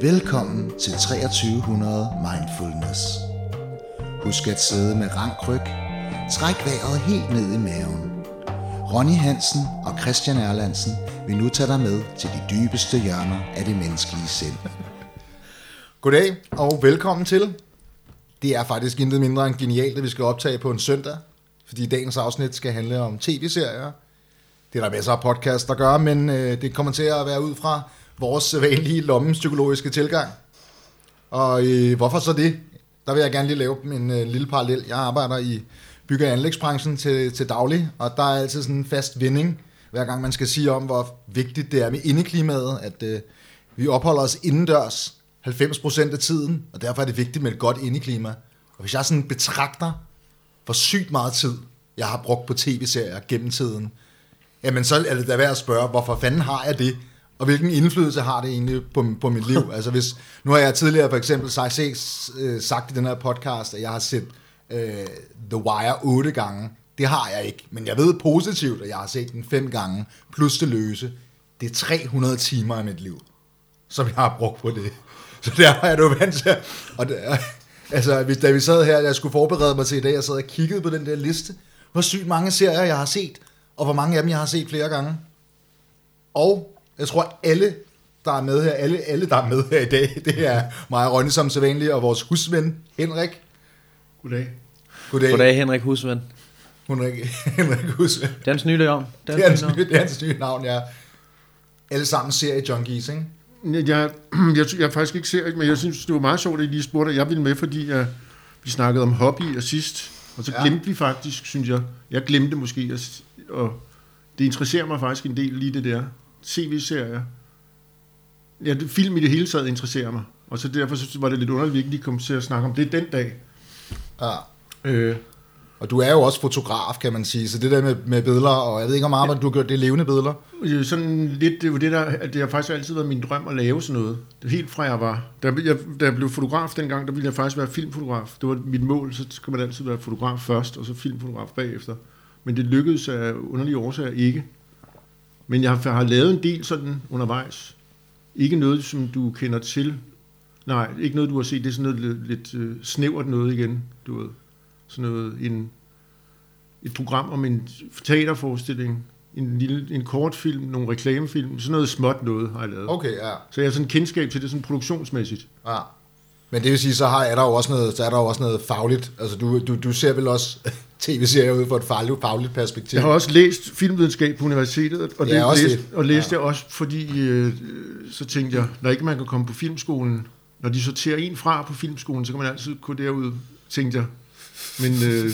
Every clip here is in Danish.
Velkommen til 2300 Mindfulness. Husk at sidde med rank ryg. Træk vejret helt ned i maven. Ronny Hansen og Christian Erlandsen vil nu tage dig med til de dybeste hjørner af det menneskelige sind. Goddag og velkommen til. Det er faktisk intet mindre end genialt, at vi skal optage på en søndag, fordi dagens afsnit skal handle om tv-serier. Det er der masser af podcast, der gør, men øh, det kommer til at være ud fra vores vanlige lommepsykologiske tilgang. Og øh, hvorfor så det? Der vil jeg gerne lige lave en øh, lille parallel. Jeg arbejder i bygge- og anlægsbranchen til, til daglig, og der er altid sådan en fast vinding, hver gang man skal sige om, hvor vigtigt det er med indeklimaet, at øh, vi opholder os indendørs 90% af tiden, og derfor er det vigtigt med et godt indeklima. Og hvis jeg sådan betragter, hvor sygt meget tid, jeg har brugt på tv-serier gennem tiden, jamen så er det da værd at spørge, hvorfor fanden har jeg det? Og hvilken indflydelse har det egentlig på, på mit liv? Altså hvis, nu har jeg tidligere for eksempel sagt, øh, sagt i den her podcast, at jeg har set uh, The Wire otte gange. Det har jeg ikke, men jeg ved positivt, at jeg har set den fem gange, plus det løse. Det er 300 timer af mit liv, som jeg har brugt på det. Så der er jeg jo vant til. Og det, altså, hvis, da vi sad her, jeg skulle forberede mig til i dag, jeg sad og kiggede på den der liste, hvor sygt mange serier jeg har set, og hvor mange af dem jeg har set flere gange. Og jeg tror, alle, der er med her, alle, alle, der er med her i dag, det er mig og Ronny som sædvanligt, og vores husven, Henrik. Goddag. Goddag. Goddag, Henrik Husven. Henrik, Henrik Husven. Det er hans nye navn. Det er hans nye, det er hans nye navn, ja. Alle sammen serie junkies, ikke? Jeg, jeg, jeg, jeg faktisk ikke ser, men jeg synes, det var meget sjovt, at I lige spurgte, at jeg ville med, fordi jeg, vi snakkede om hobby og sidst, og så Ja. glemte vi faktisk, synes jeg, jeg glemte måske, at, og det interesserer mig faktisk en del lige det der, tv-serier. Ja, det, film i det hele taget interesserer mig, og så derfor så var det lidt underligt, at vi ikke lige kom til at snakke om det den dag. Ja. Øh, Og du er jo også fotograf, kan man sige, så det der med, med billeder, og jeg ved ikke om arbejde, du har gjort det er levende billeder. Øh, Sådan lidt, det var det der, at det har faktisk altid været min drøm at lave sådan noget. Det er helt fra jeg var, da jeg, da jeg blev fotograf dengang, der ville jeg faktisk være filmfotograf. Det var mit mål, så skal man altid være fotograf først, og så filmfotograf bagefter. Men det lykkedes af underlige årsager ikke. Men jeg har, har lavet en del sådan undervejs. Ikke noget, som du kender til. Nej, ikke noget, du har set. Det er sådan noget lidt, lidt øh, snævert noget igen, du ved. Sådan noget, en, et program om en teaterforestilling, en, lille, en kortfilm, nogle reklamefilm, sådan noget småt noget har jeg lavet. Okay, ja. Så jeg har sådan kendskab til det sådan produktionsmæssigt. ja. Men det vil sige, så har, er der jo også noget, så er der jo også noget fagligt. Altså, du, du, du ser vel også tv-serier ud fra et fagligt, fagligt perspektiv. Jeg har også læst filmvidenskab på universitetet, og det Ja, også læste, det. og læste Ja. også, fordi øh, så tænkte jeg, når ikke man kan komme på filmskolen, når de sorterer en fra på filmskolen, så kan man altid gå derud, tænkte jeg. Men øh,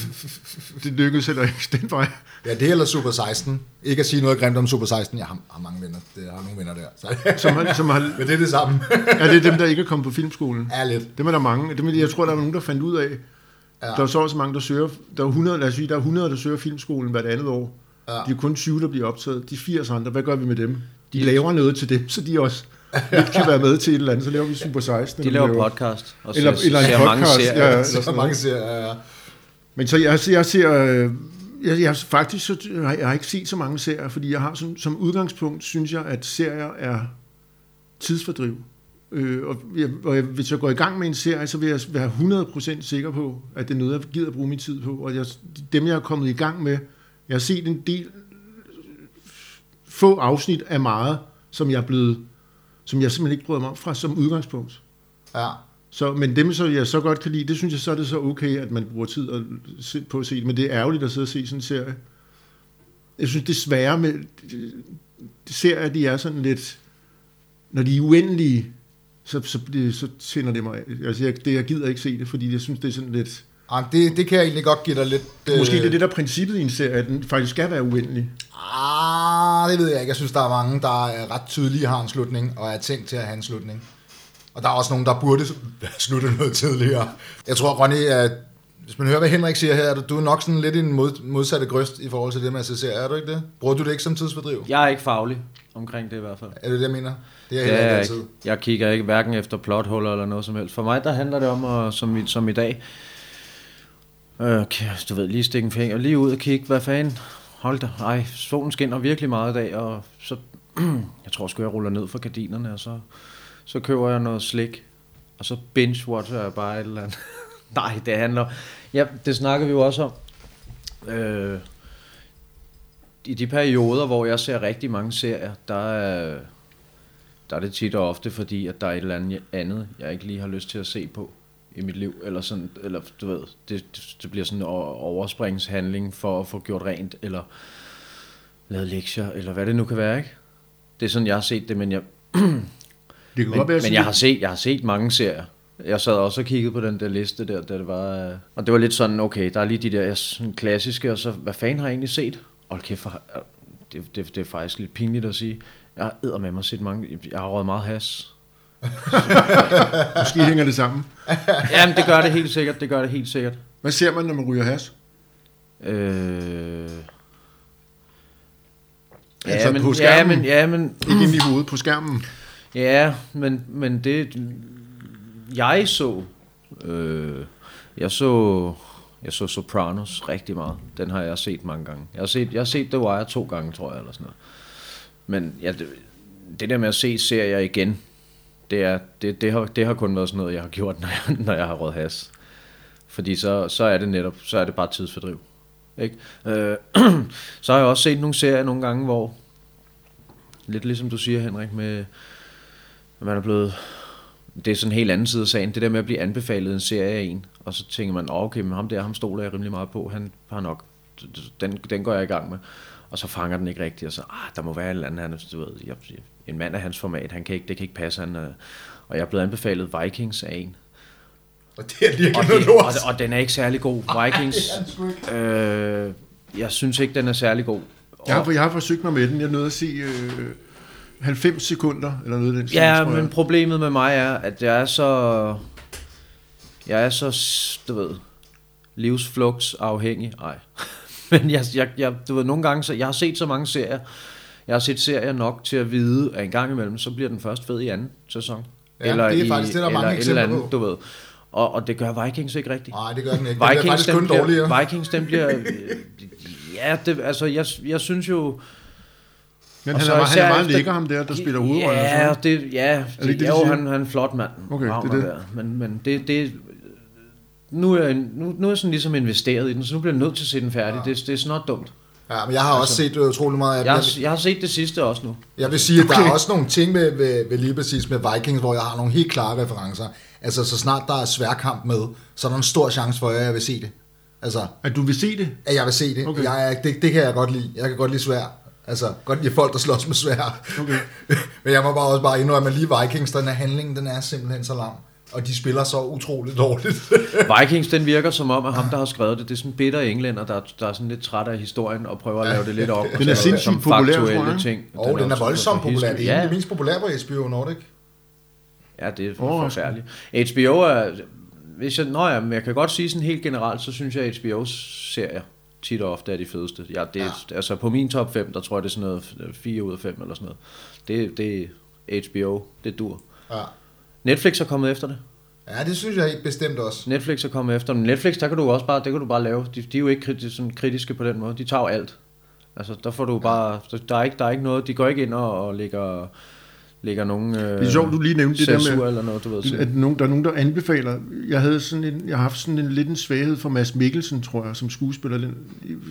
det lykkedes heller ikke den vej. Ja, det eller Super 16. Ikke at sige noget grimt om Super 16. Jeg har, har mange venner. Det jeg har nogle venner der. Så. Som har, som har, Men det er det samme. er det dem, der ikke er kommet på filmskolen? er lidt. Dem er der mange. Dem er, jeg tror, der er nogen, der fandt ud af, Ja. ja. der er så også mange, der søger, der er 100, lad os sige, der er 100, der søger filmskolen hvert andet år. Ja. Ja. De er kun 20, der bliver optaget. De 80 andre, hvad gør vi med dem? De laver noget til dem, så de også lidt kan være med til et eller andet. Så laver vi Super 16. De eller vi laver podcast og Eller- ser, eller en ser mange podcast, serier. ja. Ja. eller Så sådan mange serier. Ja. Men så jeg, jeg ser, øh, jeg, jeg faktisk så, jeg har ikke set så mange serier, fordi jeg har som, som udgangspunkt, synes jeg, at serier er tidsfordriv. Øh, og, jeg, og jeg, hvis jeg går i gang med en serie, så vil jeg være 100% sikker på, at det er noget, jeg gider at bruge min tid på. Og jeg, dem, jeg er kommet i gang med, jeg har set en del få afsnit af meget, som jeg er blevet, som jeg simpelthen ikke bryder mig om fra som udgangspunkt. ja. Så, men dem, så jeg så godt kan lide, det synes jeg, så er det så okay, at man bruger tid at se, på at se det. Men det er ærgerligt at sidde og se sådan en serie. Jeg synes, det svære med de serier, de er sådan lidt... Når de er uendelige, så, så, det, så tænder det mig. Altså, jeg, det, jeg gider ikke se det, fordi jeg synes, det er sådan lidt... Jamen, det, det kan jeg egentlig godt give dig lidt... øh, Måske det er det, der er princippet i en serie, at den faktisk skal være uendelig. Ah, det ved jeg ikke. Jeg synes, der er mange, der er ret tydelige har en slutning, og er tænkt til at have en slutning. Og der er også nogen, der burde slutte noget tidligere. Jeg tror, Ronny, at hvis man hører, hvad Henrik siger her, er du, du er nok sådan lidt i en mod, modsatte grøst i forhold til det med at se serier, er du ikke det? Bruger du det ikke som tidsfordriv? Jeg er ikke faglig omkring det i hvert fald. Er det det, jeg mener? Det er jeg Det er jeg, altid. ikke. jeg kigger ikke hverken efter plothuller eller noget som helst. For mig der handler det om, at, som, i, som i dag, øh, du ved, lige stikke en finger lige ud og kigge, hvad fanden, hold da, ej, solen skinner virkelig meget i dag, og så, jeg tror sgu, jeg ruller ned for gardinerne, og så så køber jeg noget slik, og så binge-watcher jeg bare et eller andet. Nej, det handler... Ja, det snakker vi jo også om. Øh, I de perioder, hvor jeg ser rigtig mange serier, der er, der er det tit og ofte, fordi at der er et eller andet, jeg ikke lige har lyst til at se på i mit liv, eller sådan, eller du ved, det, det bliver sådan en overspringshandling for at få gjort rent, eller lavet lektier, eller hvad det nu kan være, ikke? Det er sådan, jeg har set det, men jeg, Det men, godt være men jeg har set, jeg har set mange serier. Jeg sad også og kiggede på den der liste der, da det var, øh, og det var lidt sådan, okay, der er lige de der sådan klassiske, og så, hvad fanden har jeg egentlig set? Hold kæft, det, det, det er faktisk lidt pinligt at sige. Jeg har med mig set mange, jeg har røget meget has. Måske hænger det sammen. Jamen, det gør det helt sikkert, det gør det helt sikkert. Hvad ser man, når man ryger has? Øh... Ja, Altså men, på ja, skærmen? men, ja, men, Ikke ind i hovedet på skærmen. Ja, men, men det... Jeg så... Øh, jeg så... Jeg så Sopranos rigtig meget. Den har jeg set mange gange. Jeg har set, jeg har set The Wire to gange, tror jeg, eller sådan noget. Men ja, det, det der med at se serier igen, det, er, det, det, har, det har kun været sådan noget, jeg har gjort, når jeg, når jeg har råd has. Fordi så, så er det netop, så er det bare tidsfordriv. Ikke? Øh, så har jeg også set nogle serier nogle gange, hvor, lidt ligesom du siger, Henrik, med, at man er blevet, det er sådan en helt anden side af sagen, det der med at blive anbefalet en serie af en, og så tænker man, oh, okay, men ham der, ham stoler jeg rimelig meget på, han har nok, den, den går jeg i gang med, og så fanger den ikke rigtigt, og så, ah, der må være et eller andet, han, er- du ved, jeg, en mand af hans format, han kan ikke, det kan ikke passe, han, er- og jeg er blevet anbefalet Vikings af en, Og det er virkelig og, noget det, lort. og, og den er ikke særlig god, Vikings, er ikke. øh, jeg synes ikke, den er særlig god. Jeg har, jeg har forsøgt mig med den. Jeg nåede at se øh, 90 sekunder, eller noget den Ja, tror jeg. men problemet med mig er, at jeg er så... Jeg er så, du ved, livsflugts afhængig. Nej. Men jeg, jeg, jeg, du ved, nogle gange, så, jeg har set så mange serier. Jeg har set serier nok til at vide, at en gang imellem, så bliver den først fed i anden sæson. Ja, det er faktisk- det er der eller mange et eksempler eller andet, på. du ved. Og, og det gør Vikings ikke rigtigt. Nej, det gør den ikke. Den Vikings, faktisk den kun bliver, dårligere. Vikings, den bliver... Ja, det, altså, jeg, jeg synes jo... Men han så er, han er meget efter- lækker, ham der, der spiller hovedrollen. og Ja, sådan. og det, ja, det det, det, jo, han, han er en flot mand. Okay, det er det. Der. Men, men det, det, nu er, jeg, nu, nu er jeg sådan ligesom investeret i den, så nu bliver jeg nødt til at se den færdig. Ja. Det, det er snart dumt. Ja, men jeg har også set øh, utrolig meget af Jeg, jeg, har, jeg har set det sidste også nu. jeg vil sige, at der Okay. er også nogle ting med, ved, ved lige præcis med Vikings, hvor jeg har nogle helt klare referencer. Altså, så snart der er sværkamp med, så er der en stor chance for, at jeg vil se det. Altså, At du vil se det? at jeg vil se det. Okay. Jeg, det, det kan jeg godt lide. Jeg kan godt lide svær. Altså, godt lide folk, der slås med svær. Okay. Men jeg må bare også bare indrømme, at lige Vikings, den her handling, den er simpelthen så lang. Og de spiller så utroligt dårligt. Vikings, den virker som om, at ham, der har skrevet det, det er sådan en bitter englænder, der, der er sådan lidt træt af historien og prøver at lave det lidt om. Den er sindssygt populær, tror jeg. ting. Og den er også- voldsomt populær. Det er en af Ja, de mest populære på HBO Nordic. Ja, det er Overraskende. forfærdeligt. HBO er... Hvis jeg, nå ja, men jeg kan godt sige sådan helt generelt, så synes jeg, at HBO's serier tit og ofte er de fedeste. Ja, det er, ja. Altså på min top 5, der tror jeg, det er sådan noget 4 ud af 5 eller sådan noget. Det, det er HBO, det dur. Ja. Netflix er kommet efter det. ja, det synes jeg helt bestemt også. Netflix er kommet efter dem. Netflix, der kan du også bare, det kan du bare lave. De, de er jo ikke kritiske, sådan kritiske på den måde. De tager jo alt. Altså, der får du bare, der, der, er ikke, der er ikke noget, de går ikke ind og, og lægger, lægger nogen øh, Det er sjovt, du lige nævnte det der med, eller noget, du ved. Det- Sådan. At nogen, der er nogen, der anbefaler... Jeg, havde sådan en, jeg har haft sådan en lidt en svaghed for Mads Mikkelsen, tror jeg, som skuespiller. Den,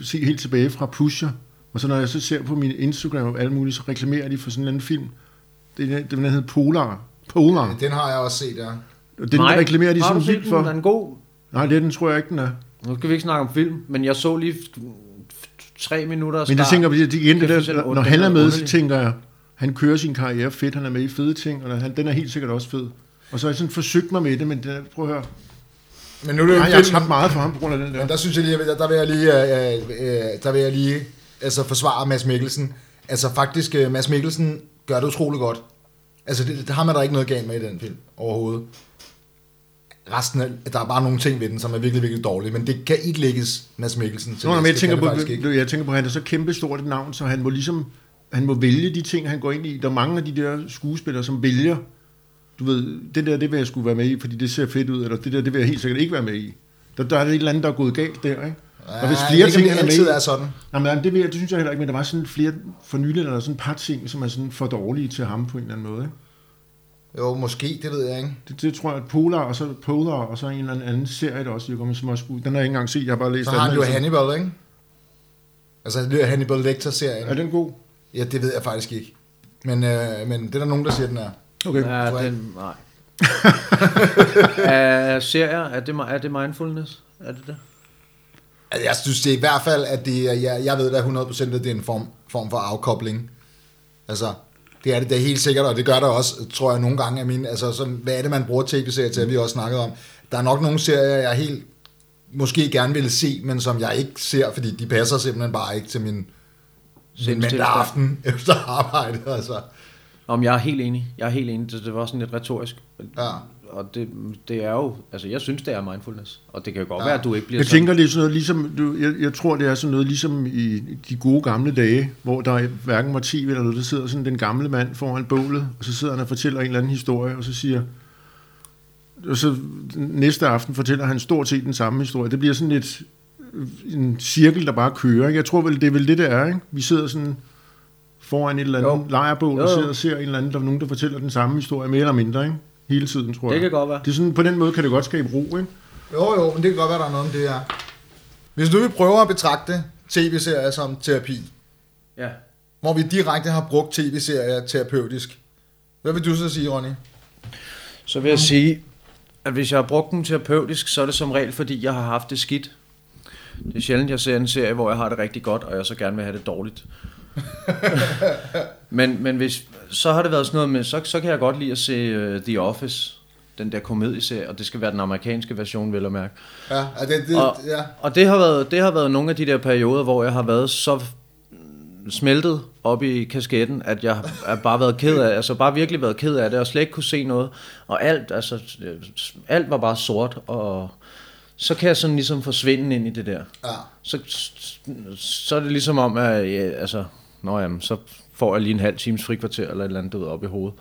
se helt tilbage fra Pusher. Og så når jeg så ser på min Instagram og alt muligt, så reklamerer de for sådan en anden film. Det er den, den hedder Polar. Polar. Den har jeg også set, ja. Den Nej, reklamerer de har sådan vildt den? for. Er den god? Nej, det er den tror jeg ikke, den er. Nu skal vi ikke snakke om film, men jeg så lige tre minutter Men det tænker vi, at igen, det Det er der, når, når den han er med, så tænker jeg, han kører sin karriere fedt, han er med i fede ting, og han, den er helt sikkert også fed. Og så har jeg sådan forsøgt mig med det, men den, er- prøv at høre. Men nu er det jo Nej, jeg har meget for ham på grund af den der. men der synes jeg lige, der, der vil jeg lige, øh, øh, der vil jeg lige altså forsvare Mads Mikkelsen. Altså faktisk, øh, Mads Mikkelsen gør det utroligt godt. Altså det, det har man der ikke noget galt med i den film overhovedet. Resten af, der er bare nogle ting ved den, som er virkelig, virkelig dårlige, men det kan ikke lægges Mads Mikkelsen til. Nå, men jeg tænker, på, jeg tænker på, at han er så kæmpe stort et navn, så han må ligesom, han må vælge de ting, han går ind i. Der er mange af de der skuespillere, som vælger, du ved, det der, det vil jeg skulle være med i, fordi det ser fedt ud, eller det der, det vil jeg helt sikkert ikke være med i. Der, der er et eller andet, der er gået galt der, ikke? Og hvis Ja, flere det ting, han er med altid i, er sådan. Nej, men det, vil jeg, det synes jeg heller ikke, men der var sådan flere for nylig, der er sådan et par ting, som er sådan for dårlige til ham på en eller anden måde. Ikke? Jo, måske, det ved jeg ikke. Det, det tror jeg, at Polar, og så Polar, og så en eller anden, anden serie, der også kommer som også ud. Den har jeg ikke engang set, jeg har bare læst Så har han jo. Hannibal, ikke? Altså, det er Hannibal Lecter-serien. Er den god? Ja, det ved jeg faktisk ikke. Men, øh, men det er der nogen, der siger, den er. Okay. Ja, tror jeg den, nej. er serier, er det, er det mindfulness? Er det det? Altså, jeg synes det er i hvert fald, at det er, jeg, jeg ved da 100% at det er en form, form for afkobling. Altså, det er det da helt sikkert, og det gør der også, tror jeg, nogle gange af mine, altså, sådan, hvad er det, man bruger tv-serier til, at vi også snakket om. Der er nok nogle serier, jeg helt måske gerne ville se, men som jeg ikke ser, fordi de passer simpelthen bare ikke til min, min mandag aften efter arbejde. Altså. Om jeg er helt enig. Jeg er helt enig. Det, det var sådan lidt retorisk. Ja. Og det, det er jo, altså jeg synes, det er mindfulness. Og det kan jo godt Ja. være, at du ikke bliver Jeg sådan. tænker, det er sådan noget, ligesom, du, jeg, jeg tror, det er sådan noget, ligesom i de gode gamle dage, hvor der hverken var tv eller noget, der sidder sådan den gamle mand foran bålet, og så sidder han og fortæller en eller anden historie, og så siger, og så næste aften fortæller han stort set den samme historie. Det bliver sådan et, en cirkel, der bare kører. Ikke? Jeg tror vel, det er vel det, der er. Ikke? Vi sidder sådan foran et eller andet lejrbål, og sidder og ser en eller anden, der er nogen, der fortæller den samme historie, mere eller mindre, ikke? Hele tiden, tror jeg. Det kan godt være. Det er sådan, på den måde kan det godt skabe ro, ikke? Jo, jo, men det kan godt være, der er noget om det her. Hvis du vil prøve at betragte tv-serier som terapi, Ja. hvor vi direkte har brugt tv-serier terapeutisk, hvad vil du så sige, Ronny? Så vil jeg sige, at hvis jeg har brugt den terapeutisk, så er det som regel, fordi jeg har haft det skidt. Det er sjældent, jeg ser en serie, hvor jeg har det rigtig godt, og jeg så gerne vil have det dårligt. men, men hvis, så har det været sådan noget med, så, så kan jeg godt lide at se uh, The Office, den der komedieserie, og det skal være den amerikanske version, vil jeg mærke. Ja, det, det, Og, ja. og det, har været, det har været nogle af de der perioder, hvor jeg har været så smeltet op i kasketten, at jeg har bare været ked af, altså bare virkelig været ked af det, og slet ikke kunne se noget, og alt, altså, alt var bare sort, og så kan jeg sådan ligesom forsvinde ind i det der. ja. Så, så er det ligesom om, at ja, altså, nå jamen, så får jeg lige en halv times frikvarter, eller et eller andet, du ved, op i hovedet.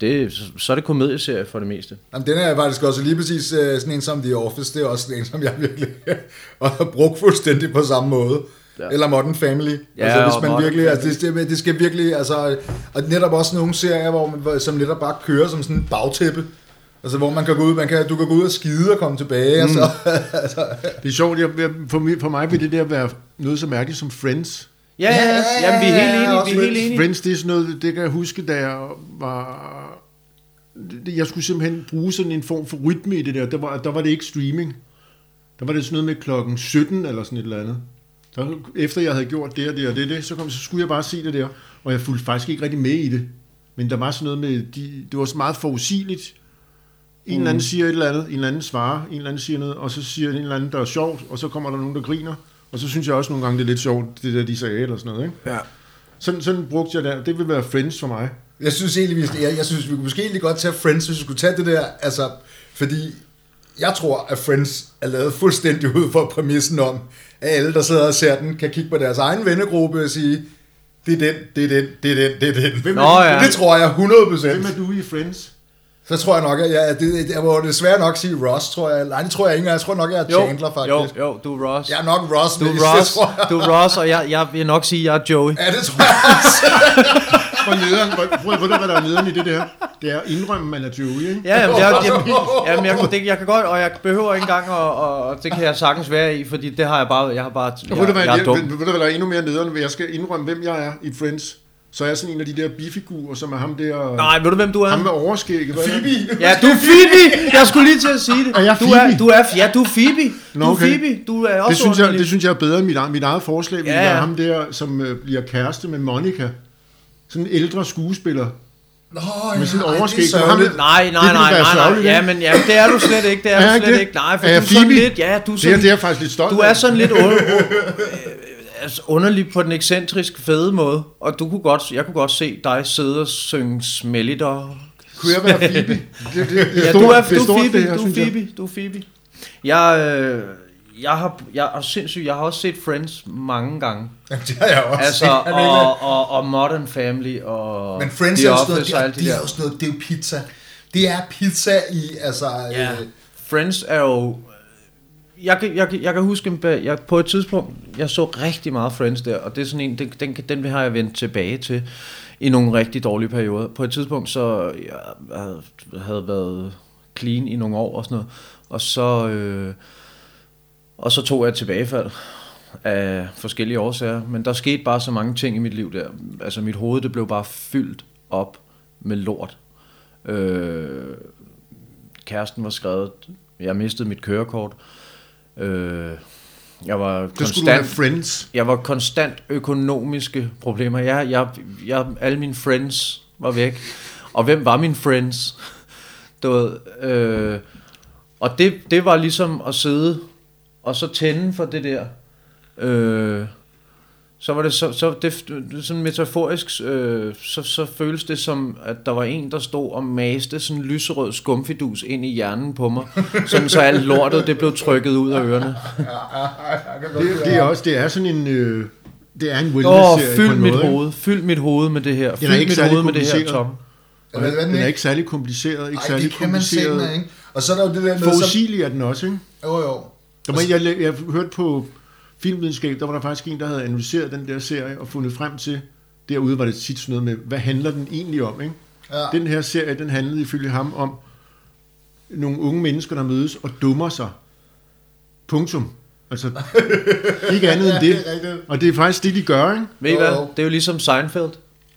Det, så- er det komedieserie for det meste. Jamen, den er faktisk også lige præcis øh, sådan en som The Office. Det er også en, som jeg virkelig har brugt fuldstændig på samme måde. Ja. Eller Modern Family. Ja, altså, hvis man Modern virkelig, altså, Family. det, det, det, skal virkelig, altså, og netop også nogle serier, hvor man, som netop bare kører som sådan en bagtæppe. Altså, hvor man kan gå ud, man kan, du kan gå ud og skide og komme tilbage, mm. og så, altså, Det er sjovt, jeg- for, mig, for mig vil det der være noget så mærkeligt som Friends. Ja, ja, ja. Jamen, vi er helt enige, også vi er helt enige. Friends, det er sådan noget, det kan jeg huske, da jeg var... Jeg skulle simpelthen bruge sådan en form for rytme i det der. Der var, der var det ikke streaming. Der var det sådan noget med klokken 17 eller sådan et eller andet. Der, efter jeg havde gjort det og det og det, det så, kom, så skulle jeg bare se det der. Og jeg fulgte faktisk ikke rigtig med i det. Men der var sådan noget med, de, det var så meget forudsigeligt. En eller anden siger et eller andet, en eller anden svarer, en eller anden siger noget, og så siger en eller anden, der er sjovt, og så kommer der nogen, der griner. Og så synes jeg også nogle gange, det er lidt sjovt, det der, de sagde, eller sådan noget, ikke? ja. Sådan, sådan brugte jeg det. Det vil være Friends for mig. Jeg synes egentlig, vi, jeg, jeg synes, vi kunne måske egentlig godt tage Friends, hvis vi skulle tage det der, altså, fordi jeg tror, at Friends er lavet fuldstændig ud for præmissen om, at alle, der sidder og ser den, kan kigge på deres egen vennegruppe og sige, det er den, det er den, det er den, det er den. Hvem Nå, ja. Det tror jeg 100 procent. Hvem er du i Friends? Så tror jeg nok, at jeg, det, det, jeg må desværre nok sige Ross, tror jeg. Nej, det tror jeg ikke. Jeg tror nok, jeg er Chandler, faktisk. Jo, jo, du er Ross. Jeg er nok Ross, Du er mest, Ross, tror jeg. du er Ross, og jeg, jeg vil nok sige, at jeg er Joey. Ja, det tror jeg også. Hvor nederen, prøv, ved du, hvad der er nederen i det der? Det er at indrømme, man er Joey, ikke? Ja, jamen, jeg, jeg, jamen, jeg, det, jeg kan godt, og jeg behøver ikke engang, og, og, og det kan jeg sagtens være i, fordi det har jeg bare, jeg har bare, jeg, hvad, jeg er jeg, dum. ved, ved du, hvad der er endnu mere nederen, jeg skal indrømme, hvem jeg er i Friends? Så er jeg sådan en af de der bifigurer, som er ham der... Nej, ved du hvem du er? Ham med overskægget. er? Phoebe. Ja, du er Phoebe! Jeg skulle lige til at sige det. Er jeg du? Er, du er, ja, du er Phoebe. Nå, Du er okay. Phoebe. Du er også Det synes, jeg, det synes jeg er bedre end mit, eget- mit eget forslag, Ja, være ham der, som øh, bliver kæreste med Monica. Sådan en ældre skuespiller. Nå, Med sådan ej, overskæg. det er Ham-. Nej, nej, nej, nej, nej. sørgeligt, Ja, men ja, det er du slet ikke. Det er, Er du slet det? ikke. Nej, for Er du er sådan lidt, ja, du er Det er, sådan, det er faktisk lidt stolt du er sådan lidt under, altså underlig på den ekscentrisk fede måde. Og du kunne godt, jeg kunne godt se dig sidde og synge Smelly Dog. Kunne jeg være Phoebe? Det, det, det Ja, stort, du er, du er stort, Phoebe, det her, du er. Phoebe, du er Phoebe. Jeg, øh, jeg har, jeg er sindssygt, jeg har også set Friends mange gange. Jamen, det har jeg også. Altså, set. Og, og, og Modern Family, og Men Friends The er sådan noget, det, er, det er sådan noget, det er jo pizza. Det er pizza i, altså... Ja. Øh, Friends er jo... Jeg kan, jeg, kan- jeg kan huske, at jeg, på et tidspunkt, jeg så rigtig meget Friends der, og det er sådan en, den, den, den har jeg vendt tilbage til. i nogle rigtig dårlige perioder. På et tidspunkt, så jeg havde, havde været clean i nogle år og sådan noget, og så, øh, og så tog jeg et tilbagefald af forskellige årsager, men der skete bare så mange ting i mit liv der. Altså mit hoved, det blev bare fyldt op med lort. Øh, kæresten var skrevet, jeg mistede mit kørekort. Øh, jeg var Så skulle du have konstant, friends. jeg var konstant økonomiske problemer. Jeg, jeg, jeg, alle mine friends var væk. Og hvem var mine friends? Du ved, øh, og det, det var ligesom at sidde og så tænde for det der. Øh, så var det så, så det, det sådan metaforisk, øh, så, så føles det som, at der var en, der stod og maste sådan en lyserød skumfidus ind i hjernen på mig, sådan så alt lortet, det blev trykket ud af ørerne. Det, det, er også, det er sådan en, øh, det er en wellness-serie på fyld en mit måde. ikke? hoved, fyld mit hoved med det her, er fyld ikke mit hoved med det her, kompliceret. Tom. Ja, hvad- hvad Den er ikke? særlig kompliceret, ikke Ej, særlig det kan man se, kompliceret. ikke? Og så er der jo det der med... Forudsigelig er den også, ikke? jo, jo. Der var, jeg, jeg, jeg hørte på filmvidenskab, der var der faktisk en, der havde analyseret den der serie og fundet frem til, derude var det tit sådan noget med, hvad handler den egentlig om, ikke? Ja. Den her serie, den handlede ifølge ham om nogle unge mennesker, der mødes og dummer sig. Punktum. Altså, ikke andet end det. er. Og det er faktisk det, de gør, ikke? Ved I hvad? Det er jo ligesom Seinfeld.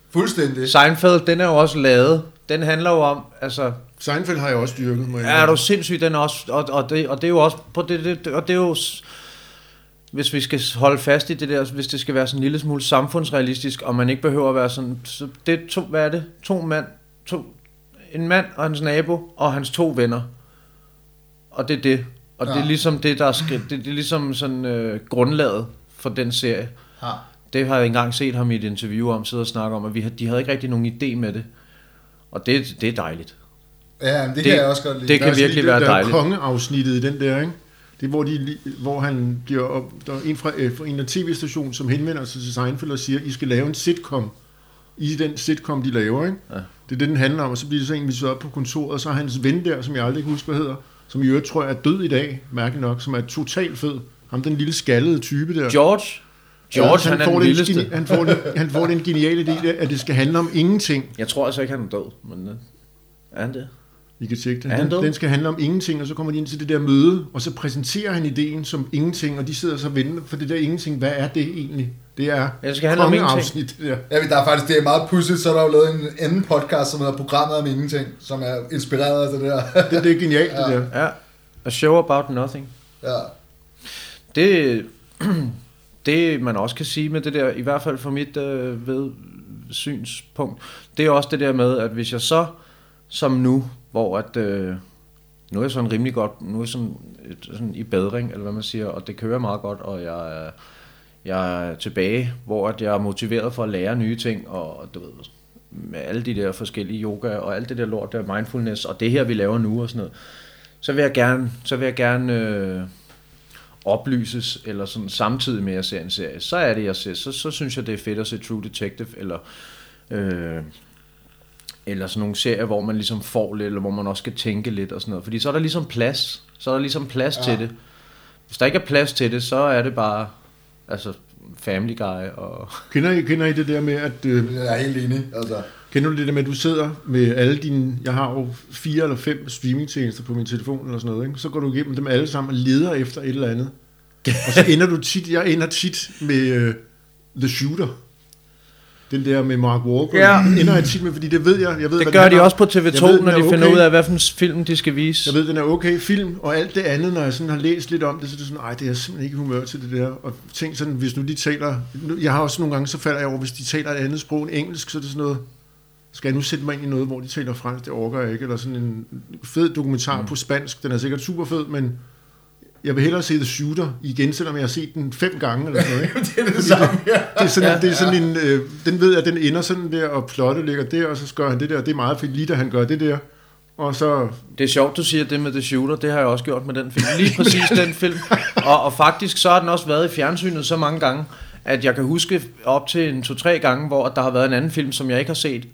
Fuldstændig. Seinfeld, den er jo også lavet. Den handler jo om, altså, Seinfeld har jeg også dyrket, må jeg er indrømme. du sindssyg, den er også, og, og, det, og det er jo også, på det, det, og det er jo, hvis vi skal holde fast i det der, hvis det skal være sådan en lille smule samfundsrealistisk, og man ikke behøver at være sådan, så det er to, hvad er det? To mand, to, en mand og hans nabo, og hans to venner. Og det er det. Og ja. det er ligesom det, der er skrevet, det, det er ligesom sådan øh, grundlaget for den serie. Ja. Det har jeg engang set ham i et interview om, sidde og snakke om, at vi, havde- de havde ikke rigtig nogen idé med det. Og det, det er dejligt. Ja, det, Det- kan jeg også godt lide. det kan Der er sådan virkelig lige være det der dejligt. kongeafsnittet i den der, ikke? Det er, hvor, de, hvor han bliver op, der er en fra, øh, fra en af tv-stationen, som henvender sig til Seinfeld og siger, I skal lave en sitcom. I den sitcom, de laver, ikke? Ja. Det er det, den handler om, og så bliver det så inviteret op på kontoret, og så er hans ven der, som jeg aldrig kan huske, hvad hedder, som i øvrigt tror jeg er død i dag, mærkeligt nok, som er totalt fed. Ham, den lille skaldede type der. George, George, Ja, han er får den den Han får, den, han får den geniale idé, at det skal handle om ingenting. Jeg tror altså ikke, han er død, men øh, er han det? I kan tjekke det. Er han? Den, den skal handle om ingenting, og så kommer de ind til det der møde, og så præsenterer han ideen som ingenting, og de sidder så og venter for det der ingenting. Hvad er det egentlig? Det er Ja, det skal handle om det der. Ja, men der er faktisk, det er meget pudsigt, så er der jo lavet en anden podcast, som hedder Programmet om Ingenting, som er inspireret af det der. Det, det er genialt, det der. Ja. A show about nothing. ja. Det, det man også kan sige med det der, i hvert fald for mit øh, ved synspunkt, det er også det der med, at hvis jeg så, som nu, hvor at, øh, nu er jeg sådan rimelig godt, nu er jeg sådan, et, sådan i bedring, eller hvad man siger, og det kører meget godt, og jeg jeg er tilbage, hvor at jeg er motiveret for at lære nye ting, og du ved, med alle de der forskellige yoga, og alt det der lort der mindfulness, og det her vi laver nu og sådan noget, så vil jeg gerne, så vil jeg gerne øh, oplyses, eller sådan samtidig med at jeg ser en serie, så er det, jeg ser, så, så synes jeg, det er fedt at se True Detective, eller, øh, eller sådan nogle serier, hvor man ligesom får lidt, eller hvor man også skal tænke lidt og sådan noget, fordi så er der ligesom plads, så er der ligesom plads ja. til det. Hvis der ikke er plads til det, så er det bare, altså, Family Guy og... Kender I, kender I det der med, at... Øh, Jeg er helt enig. Altså. kender du det der med, at du sidder med alle dine... Jeg har jo fire eller fem streamingtjenester på min telefon eller sådan noget, ikke? Så går du igennem dem alle sammen og leder efter et eller andet. Og så ender du tit... Jeg ender tit med uh, The Shooter. Den der med Mark Wahlberg. Ja. Den ender jeg tit med, fordi det ved jeg. jeg ved, Det gør de om. også på TV2, Jeg ved, når er de finder okay. ud af, hvad for en film de skal vise. Jeg ved, den er okay film, og alt det andet, når jeg sådan har læst lidt om det, så er det sådan, ej, det er jeg simpelthen ikke humør til det der. Og tænk sådan, hvis nu de taler, jeg har også nogle gange, så falder jeg over, hvis de taler et andet sprog end engelsk, så er det sådan noget, skal jeg nu sætte mig ind i noget, hvor de taler fransk, det orker jeg ikke, eller sådan en fed dokumentar mm. på spansk, den er sikkert super fed, men jeg vil hellere se The Shooter igen, selvom jeg har set den fem gange eller sådan noget. Ikke? Det er det samme, ja. Det er sådan, det er sådan en, øh, den ved jeg, den ender sådan der, og plottet ligger der, og så gør han det der, det er meget fedt lige, da han gør det der. Og så Det er sjovt, du siger det med The Shooter. Det har jeg også gjort med den film. Lige præcis den film. Og, og faktisk så har den også været i fjernsynet så mange gange, at jeg kan huske op til en to-tre gange, hvor der har været en anden film, som jeg ikke har set.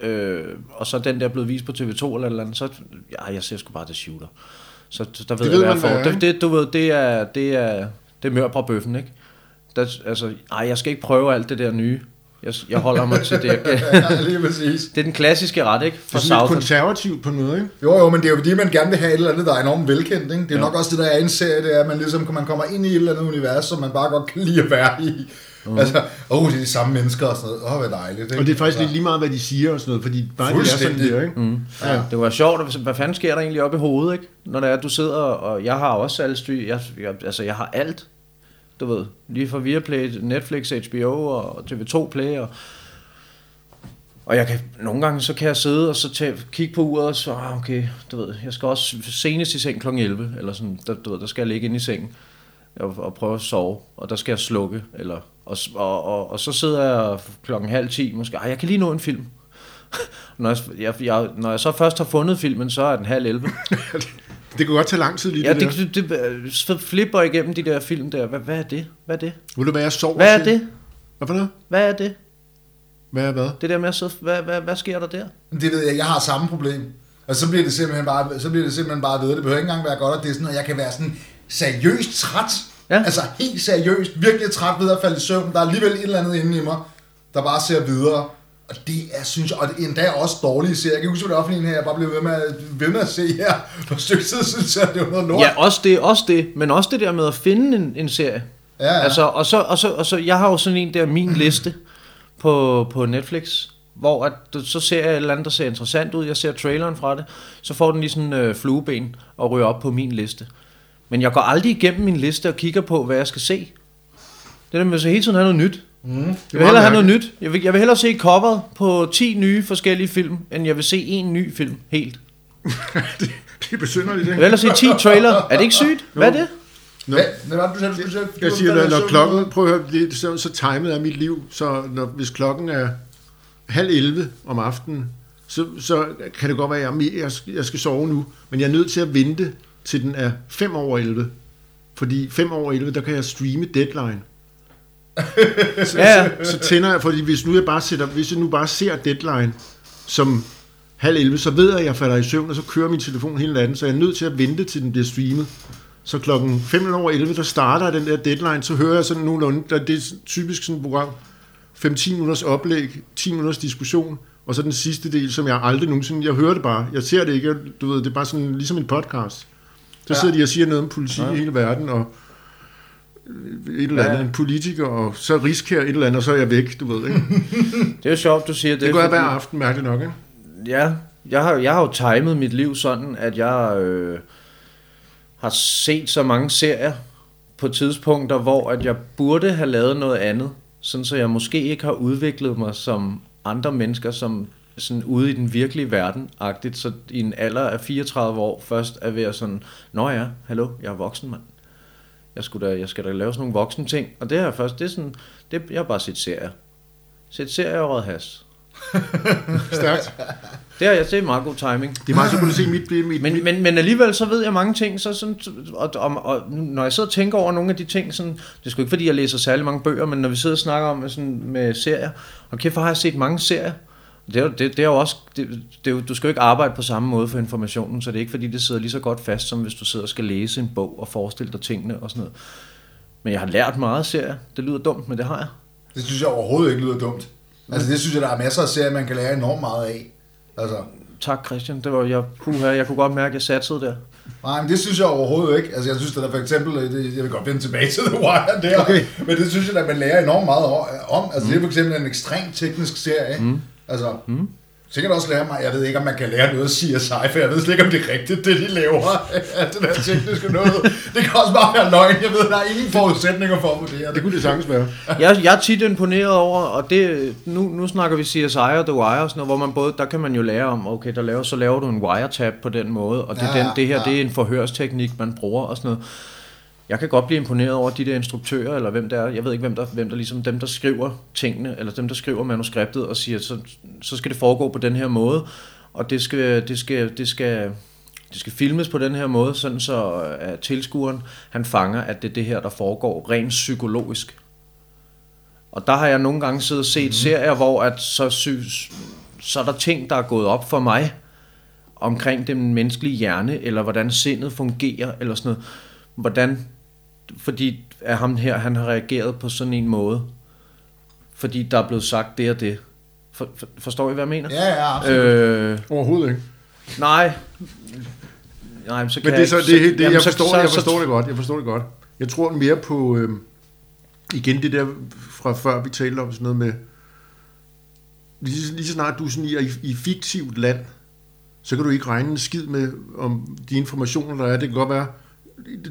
Øh, og så er den der blevet vist på TV2 eller eller andet. Så ja, jeg ser sgu bare The Shooter. Så så der ved Det jeg, ved hvad jeg man, får. er, Det, det, du ved, det er, det er, det er mør på bøffen, ikke? Der, altså, ej, jeg skal ikke prøve alt det der nye. Jeg, jeg holder mig til det. Jeg, ja, lige præcis. det er den klassiske ret, ikke? Det For er sådan lidt konservativt på noget, ikke? Jo, jo, men det er jo fordi, man gerne vil have et eller andet, der er enormt velkendt. Ikke? Det er Ja. nok også det, der er en serie, det er, at man, ligesom, man kommer ind i et eller andet univers, som man bare godt kan lide at være i. Mm. Altså, åh, oh, det er de samme mennesker og sådan noget. Åh, oh, hvor dejligt. Ikke? Og det er faktisk altså, lidt lige meget, hvad de siger og sådan noget, fordi bare det er sådan der, ikke? Mm. Ja. Det var sjovt, hvad fanden sker der egentlig oppe i hovedet, ikke? Når det er, at du sidder, og jeg har også alle styr, jeg, jeg, altså jeg har alt, du ved, lige fra Viaplay, Netflix, HBO og TV2 Play, og, og jeg kan, nogle gange så kan jeg sidde og så tage, kigge på uret, og så, ah, okay, du ved, jeg skal også senest i seng kl. 11, eller sådan, der, du ved, der skal jeg ligge inde i sengen og, og prøve at sove, og der skal jeg slukke, eller, og, og, og, og så sidder jeg klokken halv 10, måske, jeg kan lige nå en film. når, jeg, jeg, jeg, når jeg så først har fundet filmen, så er den halv 11. Det kan godt tage lang tid lige Ja, det, der. det, det, det så flipper igennem de der film der. Hvad, hvad er det? Hvad er det? Ved du hvad, jeg sover Hvad er det? Hvad for noget? Hvad er det? Hvad er hvad? Det der med at sidde, hvad, hvad, hvad sker der der? Det ved jeg, jeg har samme problem. Og så bliver det simpelthen bare, så bliver det simpelthen bare ved. Det behøver ikke engang være godt, at det er sådan, at jeg kan være sådan seriøst træt. Ja. Altså helt seriøst, virkelig træt ved at falde i søvn. Der er alligevel et eller andet inde i mig, der bare ser videre. Og det er, synes jeg, og det er endda også dårlige serier. Jeg kan huske, hvad det var en her, jeg bare blev ved med, at, ved med at se her. For et stykke tid synes jeg, det var noget lort. Ja, også det, også det, men også det der med at finde en, en serie. ja, ja. Altså, og så, og så, og så, jeg har jo sådan en der, min liste på, på Netflix, hvor at, så ser jeg et eller andet, der ser interessant ud, jeg ser traileren fra det, så får den lige sådan øh, flueben og ryger op på min liste. Men jeg går aldrig igennem min liste og kigger på, hvad jeg skal se. Det der med at så hele tiden have noget nyt. Mm. Jeg vil hellere have noget nyt. Jeg vil, jeg vil hellere se coveret på 10 nye forskellige film, end jeg vil se en ny film helt. det, det er besynderligt, Jeg vil ikke? hellere se 10 trailer. Er det ikke sygt? Hvad er det? Nå. Hvad, hvad var det, du sagde, du sige? Jeg siger, når, når klokken, prøv at høre, det, så, så timet er mit liv, så når, hvis klokken er halv 11 om aftenen, så, så kan det godt være, at jeg, jeg, skal- jeg skal sove nu, men jeg er nødt til at vente til den er 5 over 11. Fordi 5 over 11, der kan jeg streame Deadline. Så, Ja, så, så tænder jeg, fordi hvis nu jeg bare sætter, hvis jeg nu bare ser Deadline som halv 11, så ved jeg, at jeg falder i søvn, og så kører min telefon hele natten, så jeg er nødt til at vente til den bliver streamet. Så klokken 5 over 11, der starter den der deadline, så hører jeg sådan nogenlunde, der, det er typisk sådan et program, 5-10 minutters oplæg, 10 minutters diskussion, og så den sidste del, som jeg aldrig nogensinde, jeg hører det bare, jeg ser det ikke, jeg- du ved, det er bare sådan ligesom en podcast. Så Ja. sidder de og siger noget om politik ja. i hele verden, og et eller andet, Ja. en politiker, og så risker et eller andet, og så er jeg væk, du ved, ikke? Det er jo sjovt, du siger det. Det gør jeg hver aften, mærkeligt nok, ikke? Ja, jeg har, jeg har jo timet mit liv sådan, at jeg øh, har set så mange serier på tidspunkter, hvor at jeg burde have lavet noget andet, sådan så jeg måske ikke har udviklet mig som andre mennesker, som sådan ude i den virkelige verden, agtigt, så i en alder af 34 år først er ved at sådan, nå ja, hallo, jeg er voksen mand. Jeg, skulle da, jeg skal da lave sådan nogle voksne ting, og det her først, det er sådan, det, jeg har bare set serier. Set serier og has. Stærkt. Det har jeg set meget god timing. Det er meget så kunne du se mit, mit, mit Men, men, men alligevel så ved jeg mange ting, så sådan, og, og, og når jeg sidder og tænker over nogle af de ting, sådan, det er sgu ikke fordi, jeg læser særlig mange bøger, men når vi sidder og snakker om sådan, med serier, og kæft, har jeg set mange serier. Det er, jo- det, det er jo også, det, det er jo, du skal jo ikke arbejde på samme måde for informationen, så det er ikke fordi, det sidder lige så godt fast, som hvis du sidder og skal læse en bog og forestille dig tingene og sådan noget. Men jeg har lært meget af serier. Det lyder dumt, men det har jeg. Det synes jeg overhovedet ikke lyder dumt. Altså det synes jeg, der er masser af serier, man kan lære enormt meget af. Altså, Tak Christian, det var jeg, puha, jeg kunne godt mærke, at jeg satsede der. nej, men det synes jeg overhovedet ikke. Altså jeg synes, at der for eksempel, øh, det, jeg vil godt vende tilbage til The Wire der, Okay. men det synes jeg, at man lærer enormt meget om. Altså mm. det er for eksempel en ekstremt teknisk serie. Mm. Altså, mm. sikkert også lære mig, jeg ved ikke, om man kan lære noget af CSI, for jeg ved slet ikke, om det er rigtigt, det de laver, alt det der tekniske noget. Det kan også bare være løgn, jeg ved, der er ingen forudsætninger for at vurdere Det det. kunne det sagtens være. jeg, jeg er tit imponeret over, og det, nu, nu snakker vi CSI og The Wire, og sådan noget, hvor man både, der kan man jo lære om, okay, der laver, så laver du en wiretap på den måde, og det, ja, den, det her, ja. det er en forhørsteknik, man bruger og sådan noget. Jeg kan godt blive imponeret over de der instruktører, eller hvem der er, jeg ved ikke, hvem der, hvem der ligesom, dem der skriver tingene, eller dem der skriver manuskriptet, og siger, så, så skal det foregå på den her måde, og det skal, det skal, det skal, det skal filmes på den her måde, sådan så at tilskueren, han fanger, at det er det her, der foregår rent psykologisk. Og der har jeg nogle gange siddet og set mm. serier, hvor at så, synes, så er der ting, der er gået op for mig omkring den menneskelige hjerne, eller hvordan sindet fungerer, eller sådan noget. Hvordan, fordi at ham her, han har reageret på sådan en måde. fordi der er blevet sagt det og det. For, for, forstår I, hvad jeg mener? Ja, ja, absolut. Øh, Overhovedet ikke. nej. Nej, men så kan Men det er så, jeg, det, det, jamen, jeg, så- forstår, så- jeg så- forstår det godt. Jeg forstår det godt. Jeg tror mere på, øh, igen det der fra før vi talte om sådan noget med, lige, lige så snart du er sådan i, i, i fiktivt land, så kan du ikke regne en skid med, om de informationer, der er. Det kan godt være,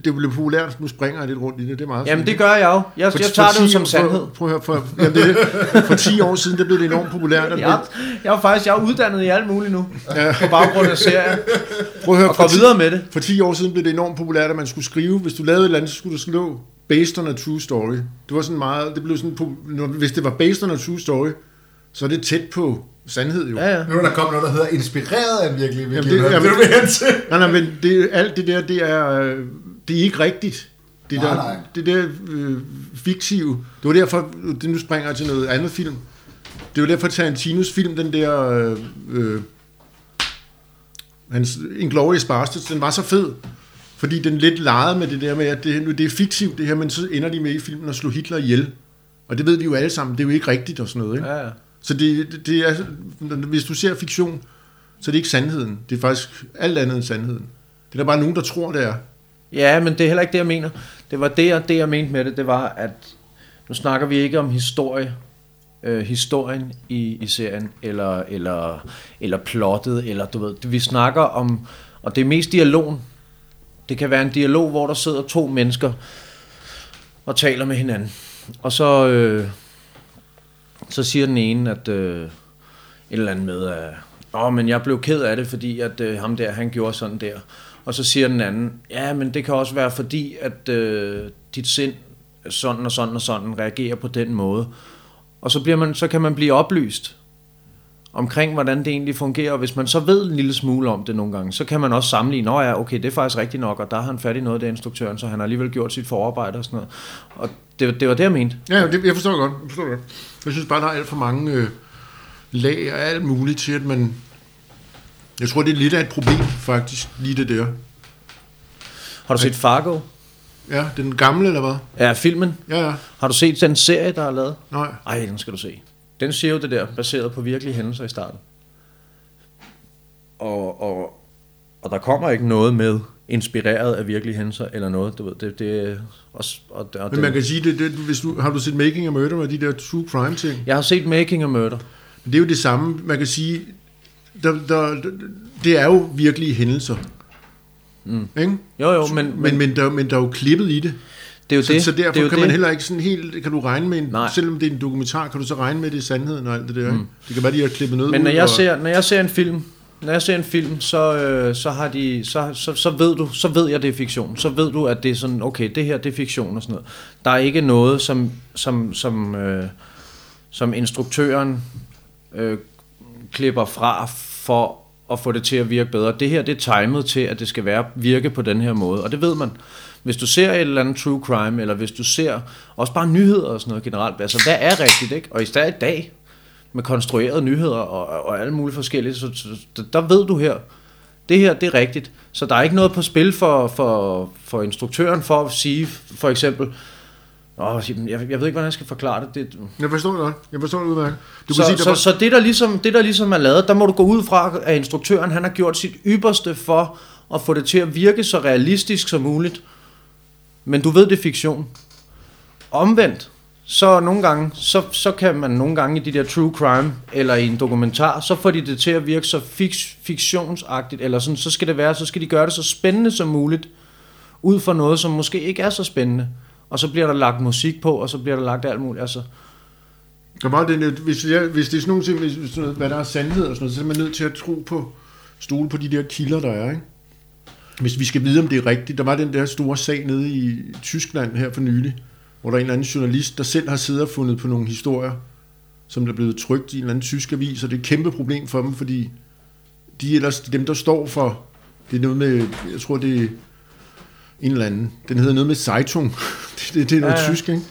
det, bliver populært, nu springer jeg lidt rundt i det, det er meget Jamen, fint. det gør jeg jo. Jeg, For- jeg for tager det jo 10 som for- sandhed. Prøv at høre, for, jamen det, for 10 år siden, der blev det enormt populært. at- Jeg, jeg er faktisk jeg er uddannet i alt muligt nu, på baggrund af serien, Prøv at høre, og for 10 videre med det. For 10 år siden blev det enormt populært, at man skulle skrive, hvis du lavede et eller andet, så skulle du slå based on a true story. Det var sådan meget, det blev sådan, hvis det var based on a true story, så er det tæt på sandhed jo. Ja, ja. Nu er der kommet noget, der hedder inspireret af en virkelig, virkelig Jamen, det- det, jamen- det, det, det. Nej, nej, men det, alt det der, det er, øh, det er ikke rigtigt. Det Nej, der, nej. det der øh, fiktive, det var derfor, det nu springer jeg til noget andet film. Det var derfor Tarantinos film, den der, øh, øh, hans Inglourious Basterds, den var så fed, fordi den lidt legede med det der med, at det, nu, det er fiktivt det her, men så ender de med i filmen at slå Hitler ihjel. Og det ved vi jo alle sammen, det er jo ikke rigtigt og sådan noget. Ikke? Ja, ja. Så det, det- det er, hvis du ser fiktion, så er det ikke sandheden. Det er faktisk alt andet end sandheden. Det er der bare nogen, der tror, det er. Ja, men det er heller ikke det, jeg mener. Det var det, jeg, det, jeg mente med det, det var, at nu snakker vi ikke om historie, øh, historien i, i serien, eller, eller, eller plottet, eller du ved, vi snakker om, og det er mest dialogen. Det kan være en dialog, hvor der sidder to mennesker og taler med hinanden. Og så, øh, så siger den ene, at øh, et eller andet med, at Åh, men jeg blev ked af det, fordi at øh, ham der, han gjorde sådan der. Og så siger den anden, ja, men det kan også være fordi, at øh, dit sind sådan og sådan og sådan reagerer på den måde. Og så, bliver man, så kan man blive oplyst omkring, hvordan det egentlig fungerer. Og hvis man så ved en lille smule om det nogle gange, så kan man også sammenligne, nå ja, okay, det er faktisk rigtigt nok, og der har han fat i noget af det instruktøren, så han har alligevel gjort sit forarbejde og sådan noget. Og det, det var det, jeg mente. Ja, det, jeg forstår godt. Jeg, forstår det godt jeg synes bare, der er alt for mange øh, lag og alt muligt til, at man... Jeg tror, det er lidt af et problem, faktisk, lige det der. Har du set Fargo? Ja, den gamle, eller hvad? Ja, filmen. Ja, ja. Har du set den serie, der er lavet? Nej. Ej, den skal du se. Den siger jo det der, baseret på virkelige hændelser i starten. Og, og, og der kommer ikke noget med inspireret af virkelige hændelser eller noget. Du ved, det, det er også, og, og Men man det, kan sige, det, det, hvis du, har du set Making a Murder med de der true crime ting? jeg har set Making a Murder. Det er jo det samme, man kan sige, der, der, det er jo virkelige hændelser. Mm. Ikke? Jo, jo, men, men, Men, der, men der er jo klippet i det. det er jo Så, det. så derfor det er jo kan det. man heller ikke sådan helt, kan du regne med, en, Nej. selvom det er en dokumentar, kan du så regne med, det er sandheden og alt det der. Mm. Det kan være, de har klippet noget Men når ud. jeg, og, ser, når jeg ser en film, når jeg ser en film, så, øh, så, har de, så, så, så, ved du, så ved jeg, det er fiktion. Så ved du, at det er sådan, okay, det her det er fiktion og sådan noget. Der er ikke noget, som, som, som, øh, som instruktøren øh, klipper fra for at få det til at virke bedre. Det her, det er timet til, at det skal være virke på den her måde, og det ved man. Hvis du ser et eller andet true crime, eller hvis du ser også bare nyheder og sådan noget generelt, altså hvad er rigtigt, ikke? Og især i dag, med konstruerede nyheder og, og alle mulige forskellige, så, så der ved du her, det her, det er rigtigt. Så der er ikke noget på spil for, for, for instruktøren for at sige, for eksempel, Åh, jeg, jeg ved ikke, hvordan jeg skal forklare det. det Jeg forstår det godt. Jeg forstår det udmærket. Du så, kan sige, der så, var, så det, der ligesom, det, der ligesom er lavet, der må du gå ud fra, at instruktøren han har gjort sit ypperste for at få det til at virke så realistisk som muligt. Men du ved, det er fiktion. Omvendt, så nogle gange, så, så kan man nogle gange i de der true crime, eller i en dokumentar, så får de det til at virke så fik, fiktionsagtigt, eller sådan, så skal det være, så skal de gøre det så spændende som muligt, ud fra noget, som måske ikke er så spændende. Og så bliver der lagt musik på, og så bliver der lagt alt muligt. Altså, der var det, hvis, jeg, hvis det er sådan nogle ting, hvis, sådan noget, hvad der er sandhed og sådan noget, så er man nødt til at tro på, stole på de der kilder, der er. Ikke? Hvis vi skal vide, om det er rigtigt. Der var den der store sag nede i Tyskland her for nylig, hvor der er en eller anden journalist, der selv har siddet og fundet på nogle historier, som der er blevet trygt i en eller anden tysk avis, og det er et kæmpe problem for dem, fordi de er ellers dem, der står for, det er noget med, jeg tror det er en eller anden, den hedder noget med Zeitung, det, det, det er noget Ja, ja, tysk, ikke?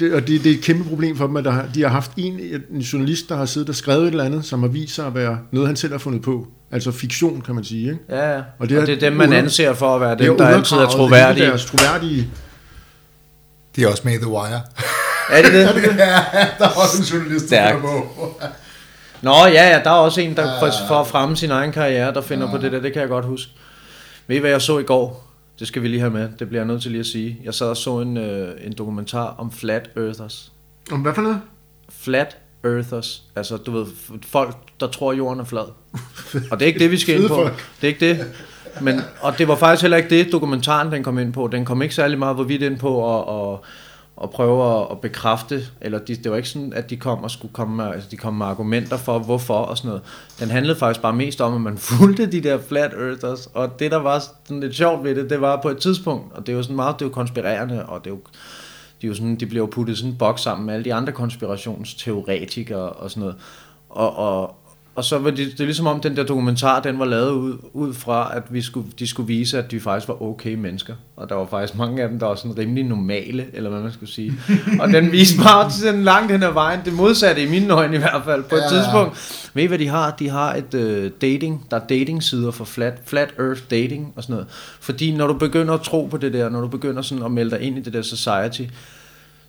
Det, og det, det er et kæmpe problem for dem, at der, har- de har haft en, en journalist, der har siddet og skrevet et eller andet, som har vist sig at være noget, han selv har fundet på. Altså fiktion, kan man sige. Ikke? Ja, ja. Og det det, er- og det er dem, man anser for at være Det dem, der altid er undergravet hele troværdige. Deres troværdige De er også med i The Wire. Er det det? ja, der er også en journalist, der finder på. Nå ja, ja, der er også en, der for, for at fremme sin egen karriere, der finder på det der, det kan jeg godt huske. Ved I, hvad jeg så i går? Det skal vi lige have med, det bliver jeg nødt til lige at sige. Jeg sad og så en, øh, en dokumentar om Flat Earthers. Om hvad for noget? Flat Earthers, altså du ved, folk, der tror, jorden er flad. Og det er ikke det, vi skal ind på. Det er ikke det. Men, og det var faktisk heller ikke det, dokumentaren den kom ind på. Den kom ikke særlig meget hvorvidt ind på at, at, at prøve at, at bekræfte, eller de, det var ikke sådan, at de kom og skulle komme med, altså de kom med argumenter for, hvorfor og sådan noget. Den handlede faktisk bare mest om, at man fulgte de der flat earthers, og det, der var sådan lidt sjovt ved det, det var på et tidspunkt, og det er jo sådan meget, det er jo konspirerende, og det er jo, de, er jo sådan, de bliver jo puttet i sådan en boks sammen med alle de andre konspirationsteoretikere og sådan noget. Og, og, og så var det, det er ligesom om den der dokumentar, den var lavet ud, ud fra, at vi skulle, de skulle vise, at de faktisk var okay mennesker. Og der var faktisk mange af dem, der var sådan rimelig normale, eller hvad man skulle sige. Og den viste bare sådan langt hen ad vejen, det modsatte i mine øjne i hvert fald, på et Ja, ja. tidspunkt. Ved I, hvad de har? De har et øh, dating, der er dating-sider for flat, flat earth dating og sådan noget. Fordi når du begynder at tro på det der, når du begynder sådan at melde dig ind i det der society,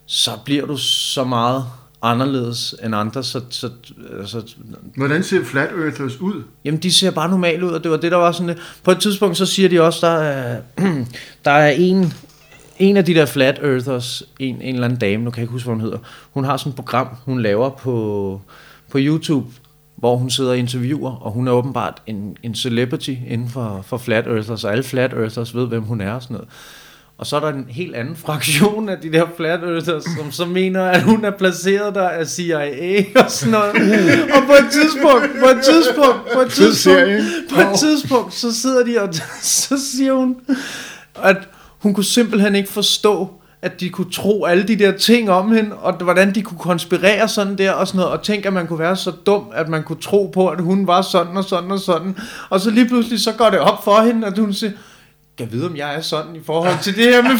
så bliver du så meget anderledes end andre, så, så altså, Hvordan ser Flat Earthers ud? Jamen, de ser bare normalt ud, og det var det, der var sådan lidt. På et tidspunkt, så siger de også, der er, der er en, en af de der flat earthers, en, en eller anden dame, nu kan jeg ikke huske, hvad hun hedder, hun har sådan et program, hun laver på, på YouTube, hvor hun sidder og interviewer, og hun er åbenbart en, en celebrity inden for, for flat earthers, og alle flat earthers ved, hvem hun er og sådan noget. Og så er der en helt anden fraktion af de der flat earthers, som så mener, at hun er placeret der af CIA og sådan noget. Og på et tidspunkt, på et tidspunkt, på et tidspunkt, på et tidspunkt, så sidder de og så siger hun, at hun kunne simpelthen ikke forstå, at de kunne tro alle de der ting om hende, og hvordan de kunne konspirere sådan der og sådan noget, og tænke, at man kunne være så dum, at man kunne tro på, at hun var sådan og sådan og sådan. Og så lige pludselig, så går det op for hende, at hun siger, jeg ved, om jeg er sådan i forhold til det her med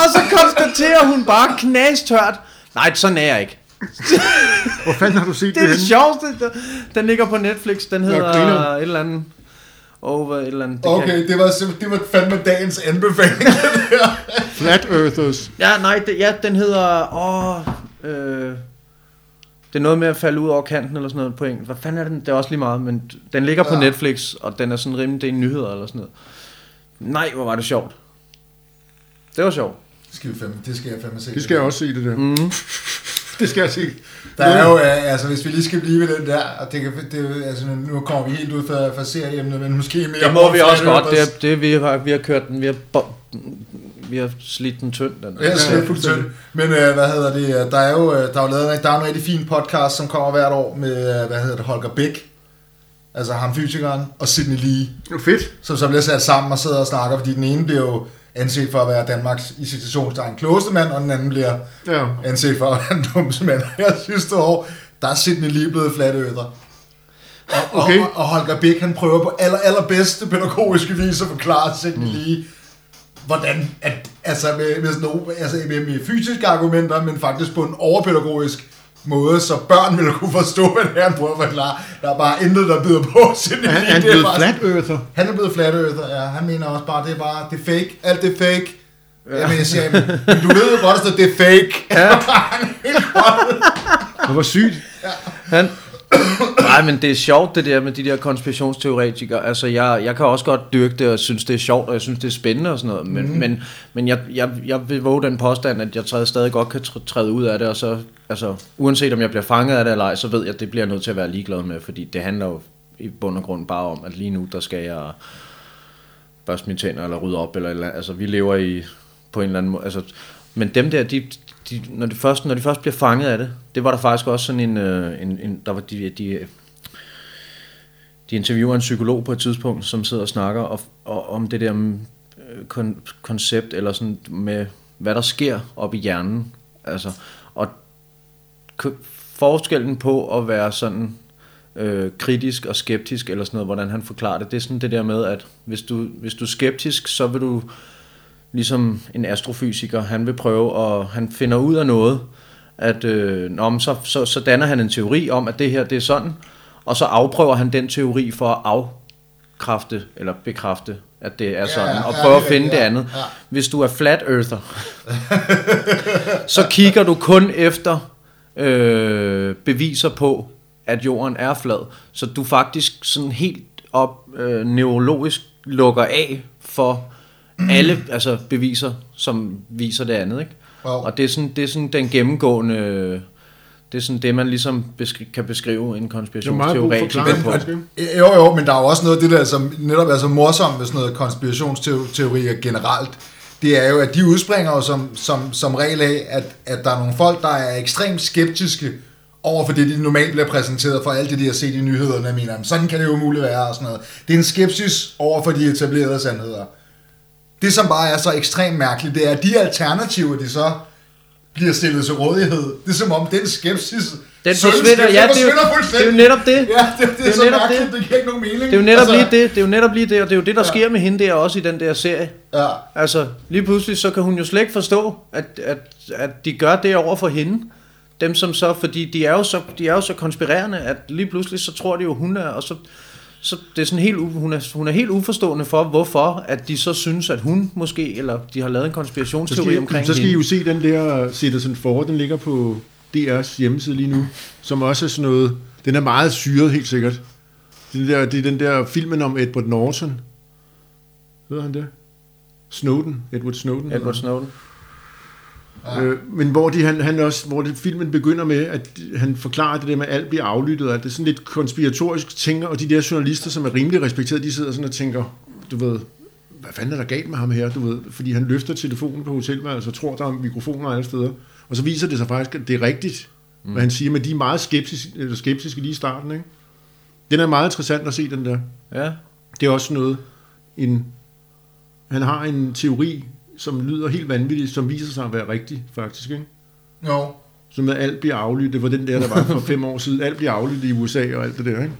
Og så konstaterer hun bare knastørt, nej, sådan er jeg ikke. Hvor fanden har du set Det er det det henne? sjoveste. Den ligger på Netflix. Den hedder et eller andet... Over et eller andet... det kan- Okay, det var, det var fandme dagens anbefaling. Flat Earthers. Ja, nej, det, ja, den hedder... Åh, øh, det er noget med at falde ud over kanten eller sådan noget på engelsk. Hvad fanden er den? Det er også lige meget, men den ligger på Ja. Netflix, og den er sådan rimelig... Det er nyheder eller sådan noget. Nej, hvor var det sjovt. Det var sjovt. det, skal vi fandme, det skal jeg fandme se. Det skal jeg også se, det der. Mm. Det skal jeg se. Der er jo, altså hvis vi lige skal blive ved den der, og det kan, det, altså nu kommer vi helt ud fra, fra serieemnet, men måske mere... Det må vi også godt. Det, det, vi, har, vi har kørt den. Vi har, vi har slidt den tynd. Den. Ja, Ja, ja, fuldstændig. Men øh, hvad hedder det? øh, Der er jo øh, der er jo lavet en, der er en rigtig fin podcast, som kommer hvert år med, øh, hvad hedder det, Holger Bæk. Altså ham fysikeren, og Sidney Lee, Det var fedt. som så bliver sat sammen og sidder og snakker, fordi den ene bliver jo anset for at være Danmarks i citationstegn klogeste mand, og den anden bliver Ja. anset for at være den dummeste mand. Jeg sidste år, der er Sidney Lee blevet flat øder. Og, Okay. og, og Holger Bæk, han prøver på aller, allerbedste pædagogiske vis at forklare Sidney mm. Lee, hvordan, at, altså med, med, sådan nogle, altså med, med fysiske argumenter, men faktisk på en overpædagogisk måde, så børn vil kunne forstå, hvad det er, han prøver at forklare. Der er bare intet, der byder på Sidney Han, er blev bare- Flat Earther. han er blevet flat earther, ja. Han mener også bare, det er bare, det er fake. Alt det er fake. Ja. Jamen, jeg siger, men du ved jo godt, at det er fake. Ja. Det var sygt. Han... Nej, men det er sjovt det der med de der konspirationsteoretikere. Altså, jeg, jeg kan også godt dyrke det og synes, det er sjovt, og jeg synes, det er spændende og sådan noget. Men, mm. men, men jeg, jeg, jeg vil våge den påstand, at jeg træder stadig godt kan tr- træde ud af det, og så, altså, uanset om jeg bliver fanget af det eller ej, så ved jeg, at det bliver jeg nødt til at være ligeglad med, fordi det handler jo i bund og grund bare om, at lige nu, der skal jeg børste mine tænder, eller rydde op, eller, eller altså, vi lever i, på en eller anden måde, altså, men dem der, de, de, når, de først, når de først bliver fanget af det, det var der faktisk også sådan en, øh, en, en der var de, de, de interviewer en psykolog på et tidspunkt, som sidder og snakker og, og, om det der øh, kon, koncept, eller sådan med, hvad der sker op i hjernen, altså, og forskellen på at være sådan øh, kritisk og skeptisk, eller sådan noget, hvordan han forklarer det, det er sådan det der med, at hvis du, hvis du er skeptisk, så vil du ligesom en astrofysiker, han vil prøve, og han finder ud af noget, at øh, nå, så, så, så danner han en teori om, at det her det er sådan, og så afprøver han den teori for at afkræfte eller bekræfte, at det er sådan, ja, og ja, prøve at ja, finde ja, det andet. ja. Hvis du er flat earther, så kigger du kun efter øh, beviser på, at jorden er flad. Så du faktisk sådan helt op øh, neurologisk lukker af for alle altså beviser, som viser det andet. Ikke? Jo. Og det er, sådan, det er sådan den gennemgående... Det er sådan det, man ligesom beskri- kan beskrive en er konspirationsteoretiker forklaring, på. Jo, jo, men der er jo også noget af det der, som netop er så morsomt med sådan noget konspirationsteorier generelt. Det er jo, at de udspringer jo som, som, som regel af, at, at der er nogle folk, der er ekstremt skeptiske over for det, de normalt bliver præsenteret for alt det, de har set i nyhederne, mener, "Jamen, sådan kan det jo muligt være, og sådan noget. Det er en skepsis over for de etablerede sandheder. Det, som bare er så ekstremt mærkeligt, det er, at de alternativer, de så bliver stillet til rådighed, det er som om den skepsis... Den forsvinder, ja, det er, jo, det er jo netop det. Ja, det, det, Det er, er så netop mærkeligt, det. det. giver ikke nogen mening. Det er jo netop Altså, lige det, det er jo netop lige det, og det er jo det, der sker med hende der også i den der serie. Ja, Altså, lige pludselig, så kan hun jo slet ikke forstå, at, at, at de gør det over for hende. Dem som så, fordi de er jo så, de er jo så konspirerende, at lige pludselig, så tror de jo, hun er, og så, så det er sådan helt, hun er, hun er helt uforstående for, hvorfor, at de så synes, at hun måske, eller de har lavet en Så konspirationsteori skal, omkring så skal I jo se den der Citizen for, den ligger på DR's hjemmeside lige nu, som også er sådan noget, den er meget syret helt sikkert. Det, der, det er den der filmen om Edward Norton. Ved han det? Snowden, Edward Snowden. Edward Snowden. Øh, men hvor, de, han, han også, hvor det, filmen begynder med, at han forklarer det der med, at alt bliver aflyttet, og at det er sådan lidt konspiratorisk tænker, og de der journalister, som er rimelig respekteret, de sidder sådan og tænker, du ved, hvad fanden er der galt med ham her, du ved, fordi han løfter telefonen på hotelværelset og tror, der er mikrofoner alle steder. Og så viser det sig faktisk, at det er rigtigt, mm. hvad han siger, men de er meget skeptiske, eller skeptiske lige i starten, ikke? Den er meget interessant at se, den der. Ja. Det er også noget, en, han har en teori, som lyder helt vanvittigt, som viser sig at være rigtig, faktisk, ikke? jo. Så med at alt bliver aflyttet. Det var den der, der var for fem år siden. Alt bliver aflyttet i USA og alt det der, ikke?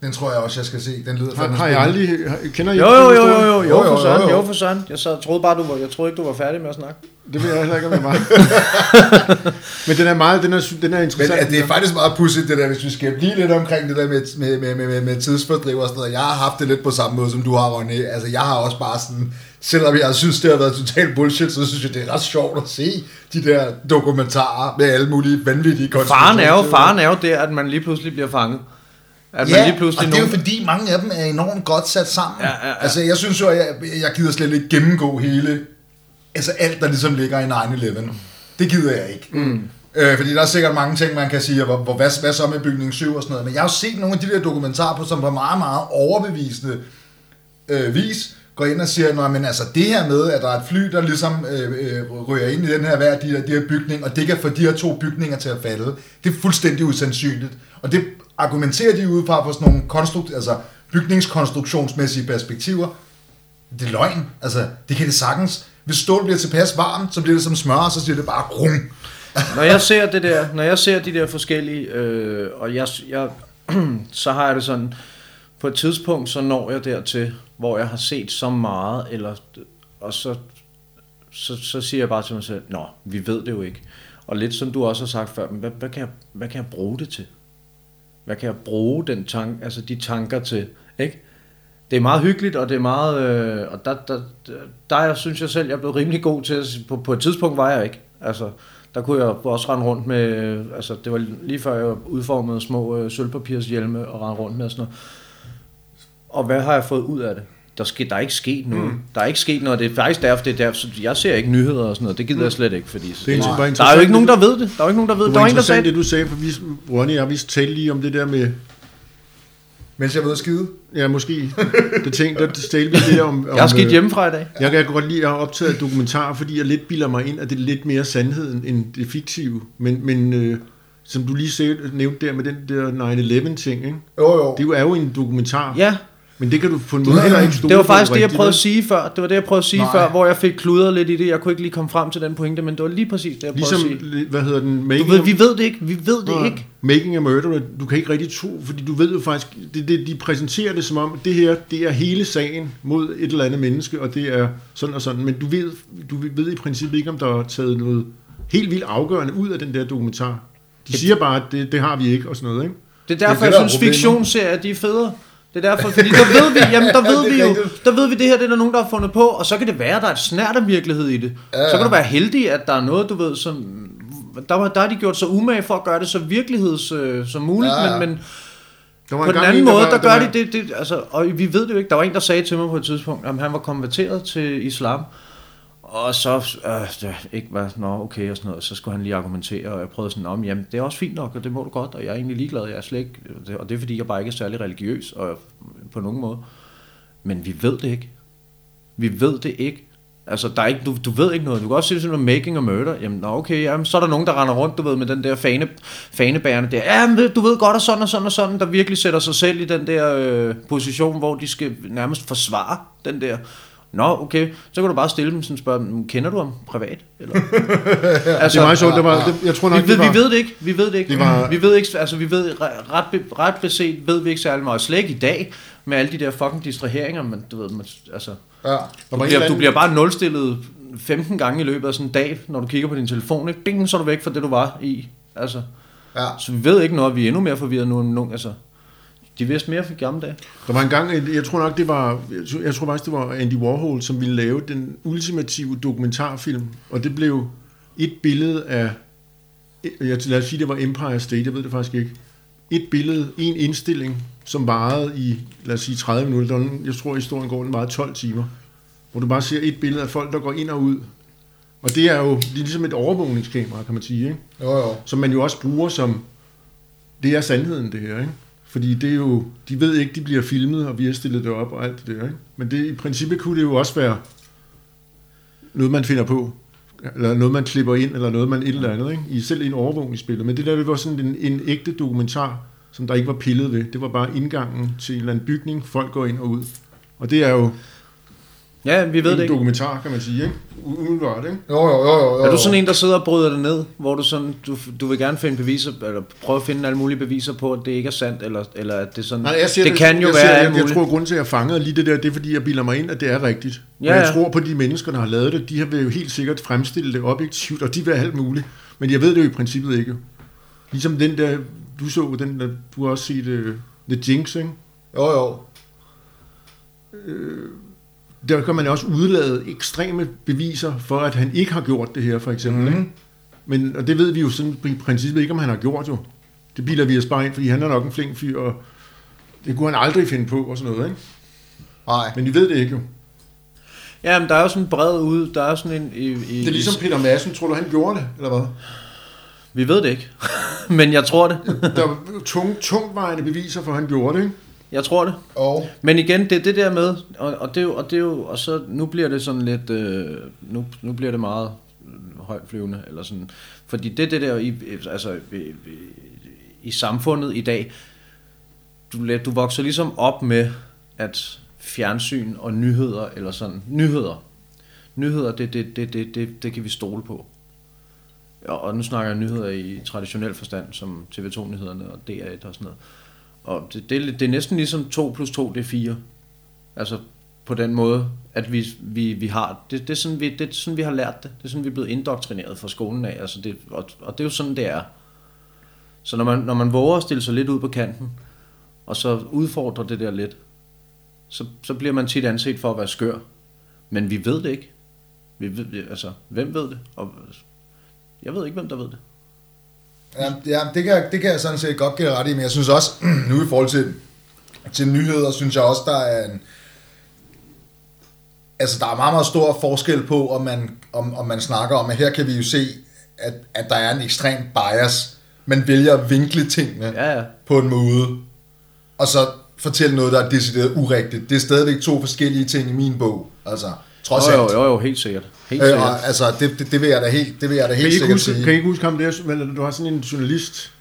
Den tror jeg også, jeg skal se. Den lyder Har, har jeg aldrig... Har, kender I Jo, jo, jo, jo, jo, Jo, for søren, jo, for søren. Jeg sad, troede bare, du var, jeg troede ikke, du var færdig med at snakke. Det ved jeg heller ikke, om jeg var. Men den er meget... Den er, den er Men interessant. at det er faktisk meget pudsigt, det der, hvis vi skal blive lidt omkring det der med, med, med, med, med, med tidsfordriv og sådan noget. Jeg har haft det lidt på samme måde, som du har, Ronny. Altså, jeg har også bare sådan, selvom jeg synes, det har været totalt bullshit, så synes jeg, det er ret sjovt at se de der dokumentarer med alle mulige vanvittige Faren er jo, faren er jo der, at man lige pludselig bliver fanget. At man Ja, lige pludselig og det er jo nogen- fordi mange af dem er enormt godt sat sammen. Ja, ja, ja. Altså jeg synes jo, at jeg, jeg gider slet ikke gennemgå hele, altså alt der ligesom ligger i 9-11. Det gider jeg ikke. Mm. Øh, fordi der er sikkert mange ting, man kan sige, hvor, hvor, hvad, hvad så med bygning 7 og sådan noget. Men jeg har jo set nogle af de der dokumentarer på, som var meget, meget overbevisende øh, vis, går ind og siger, Nå, men altså det her med, at der er et fly, der ligesom øh, øh, rører ind i den her, hver de her, de her bygning, og det kan få de her to bygninger til at falde, det er fuldstændig usandsynligt. Og det argumenterer de ud fra på sådan nogle konstrukt, altså bygningskonstruktionsmæssige perspektiver. Det er løgn. Altså, det kan det sagtens. Hvis stål bliver tilpas varmt, så bliver det som smør, og så siger det bare grum. når jeg ser det der, når jeg ser de der forskellige, øh, og jeg, jeg, så har jeg det sådan, på et tidspunkt, så når jeg dertil, hvor jeg har set så meget, eller, og så, så, så siger jeg bare til mig selv, nå, vi ved det jo ikke. Og lidt som du også har sagt før, men hvad, hvad, kan jeg, hvad kan jeg bruge det til? Hvad kan jeg bruge den tank, altså de tanker til, ikke? Det er meget hyggeligt, og det er meget, øh, og der, der, der, der jeg synes jeg selv, jeg er blevet rimelig god til, at, på, på et tidspunkt var jeg ikke. Altså, der kunne jeg også rende rundt med, øh, altså det var lige før jeg udformede små øh, sølvpapirshjelme og rende rundt med sådan noget. Og hvad har jeg fået ud af det? Der, ske, der er ikke sket noget. Mm. Der er ikke sket noget. Det er faktisk derfor, det er derfor, jeg ser ikke nyheder og sådan noget. Det gider jeg slet ikke, fordi Det er der, var der er interessant, jo ikke nogen, det der ved det. Der er jo ikke nogen, der ved Det det. Der var var ingen, der sagde interessant, det. det du sagde, for vi, Ronny og jeg, vi talte lige om det der med, Mens jeg ved at skide. ja, måske, det tænkte, der talte vi lidt om... Jeg har om, skidt øh, hjemmefra i dag. Jeg kan godt lide at have optaget dokumentarer, fordi jeg lidt bilder mig ind, at det er lidt mere sandhed end det fiktive. Men, men øh, som du lige sagde, nævnte der med den der 9-11-ting, ikke? Jo, jo. det er jo en dokumentar, Ja, men det kan du på en måde heller ikke stole det var faktisk det, jeg prøvede at sige før. Det var det, jeg prøvede at sige Nej. før, hvor jeg fik kludret lidt i det. Jeg kunne ikke lige komme frem til den pointe, men det var lige præcis det, jeg prøvede Ligesom, at sige. hvad hedder den? Du Making ved, vi ved det ikke. Vi ved det Nej. ikke. Making a Murderer, du kan ikke rigtig tro, fordi du ved jo faktisk, det, det, de præsenterer det som om, det her, det er hele sagen mod et eller andet menneske, og det er sådan og sådan, men du ved, du ved i princippet ikke, om der er taget noget helt vildt afgørende ud af den der dokumentar. De siger bare, at det, det har vi ikke, og sådan noget, ikke? Det er Det er derfor, det, jeg er synes, problemet. fiktionsserier, de er federe. Det er derfor, fordi der ved vi, jamen der ved Det vi jo, der ved vi, det her det er der nogen, der har fundet på, og så kan det være, at der er et snært af virkelighed i det. Ja, Så kan ja. du være heldig, at der er noget, du ved, som, der, var- der har de gjort så umage for at gøre det så virkeligheds øh, som muligt, Ja, ja. men, men Der var på den engang anden en, måde, var- der gør var- de det, det, altså, og vi ved det jo ikke. Der var en, der sagde til mig på et tidspunkt, at han var konverteret til islam, og så, øh, ikke var, nå okay og sådan noget, så skulle han lige argumentere, og jeg prøvede sådan, om, jamen det er også fint nok, og det må du godt, og jeg er egentlig ligeglad, jeg er slet ikke, og det er fordi, jeg bare ikke er særlig religiøs, og på nogen måde. Men vi ved det ikke. Vi ved det ikke. Altså, der er ikke, du, du ved ikke noget. Du kan også se sådan noget making a murder. Jamen, nå, okay, jamen, så er der nogen, der render rundt, du ved, med den der fane, fanebærende der. Jamen, du ved godt, og sådan og sådan og sådan, der virkelig sætter sig selv i den der øh, position, hvor de skal nærmest forsvare den der. Nå, okay, så kan du bare stille dem sådan og spørge kender du ham privat? Eller? altså, Det er meget sjovt, der var, det, jeg tror nok, vi, ved, det var, vi ved det ikke. Vi ved det ikke. Det var- Vi ved ikke, altså vi ved re- ret, ret beset ved vi ikke særlig meget. Slet ikke i dag med alle de der fucking distraheringer, men du ved, man, altså, Ja. du bliver, du bliver bare nulstillet 15 gange i løbet af sådan en dag, når du kigger på din telefon, ikke? Ding, så er du væk fra det, du var i. Altså, ja. så vi ved ikke noget, vi er endnu mere forvirret nu end nogen, altså. De vidste mere for gamle dage. Der var en gang, jeg tror nok, det var, jeg tror- faktisk, det var Andy Warhol, som ville lave den ultimative dokumentarfilm, og det blev et billede af, jeg, lad os sige, det var Empire State, jeg ved det faktisk ikke, et billede, en indstilling, som varede i, lad os sige, 30 minutter. Jeg tror, historien går, den varede 12 timer. Hvor du bare ser et billede af folk, der går ind og ud. Og det er jo det er ligesom et overvågningskamera, kan man sige, ikke? Jo, jo. som man jo også bruger som, det er sandheden det her, ikke? Fordi det er jo, de ved ikke, de bliver filmet, og vi har stillet det op og alt det der, ikke? Men det, i princippet kunne det jo også være noget, man finder på, eller noget, man klipper ind, eller noget, man et eller andet, ikke? I selv en overvågningsbillede. Men det der, det var sådan en, en ægte dokumentar, som der ikke var pillet ved. Det var bare indgangen til en eller anden bygning, folk går ind og ud. Og det er jo Ja, vi ved en det ikke. dokumentar, kan man sige, ikke? Umiddelbart, ikke? Jo, jo, jo, jo, jo. Er du sådan en, der sidder og bryder det ned, hvor du sådan, du, du vil gerne finde beviser, eller prøve at finde alle mulige beviser på, at det ikke er sandt, eller, eller at det sådan, Nej, jeg siger, det kan jo jeg være jeg, jeg muligt. tror, at grunden til, at jeg fangede lige det der, det er, fordi jeg bilder mig ind, at det er rigtigt. Ja, og jeg ja. tror på, de mennesker, der har lavet det, de har vil jo helt sikkert fremstille det objektivt, og de vil alt muligt. Men jeg ved det jo i princippet ikke. Ligesom den der, du så, den der, du har også set uh, The Jinx, ikke? Jo, jo. Der kan man også udlade ekstreme beviser for, at han ikke har gjort det her, for eksempel. Mm. Ikke? Men, og det ved vi jo sådan i princippet ikke, om han har gjort jo. Det bilder vi os bare ind, fordi han er nok en flink fyr, og det kunne han aldrig finde på, og sådan noget, ikke? Nej. Men vi ved det ikke jo. Ja, men der er jo sådan en bred ude, der er sådan en... I, i, Det er ligesom Peter Madsen. Tror du, han gjorde det, eller hvad? Vi ved det ikke, men jeg tror det. Der var tung, tungvejende beviser for, at han gjorde det, ikke? Jeg tror det. Og Men igen, det er det der med, og, og det er jo, og det er jo, og så nu bliver det sådan lidt, øh, nu, nu bliver det meget højtflyvende, eller sådan, fordi det det der, i, altså, i, i, i samfundet i dag, du, du vokser ligesom op med, at fjernsyn og nyheder, eller sådan, nyheder, nyheder, det, det, det, det, det, det kan vi stole på. Og, og nu snakker jeg nyheder i traditionel forstand, som TV2-nyhederne og DR1 og sådan noget. Og det, det, er det er næsten ligesom 2 plus 2, det er 4. Altså på den måde, at vi, vi, vi har, det, det, er sådan, vi, det er sådan, vi har lært det. Det er sådan, vi er blevet indoktrineret fra skolen af. Altså det, og, og det er jo sådan, det er. Så når man, når man våger at stille sig lidt ud på kanten, og så udfordrer det der lidt, så, så bliver man tit anset for at være skør. Men vi ved det ikke. Vi ved, altså, hvem ved det? Og, jeg ved ikke, hvem der ved det. Ja, ja det, kan, jeg- det kan jeg sådan set godt give ret i, men jeg synes også, nu i forhold til, til nyheder, synes jeg også, der er en... Altså, der er meget, meget stor forskel på, om man, om, om man snakker om, at her kan vi jo se, at, at der er en ekstrem bias. Man vælger at vinkle tingene Ja, ja. på en måde, og så fortælle noget, der er decideret urigtigt. Det er stadigvæk to forskellige ting i min bog, altså, trods Jo, alt. jo, jo, jo, helt sikkert. Helt Øh, sikkert. altså, det, det, det, vil jeg da helt, det vil jeg da Kan I helt ikke sikkert huske, sige. kan I ikke huske ham der, men du har sådan en journalist,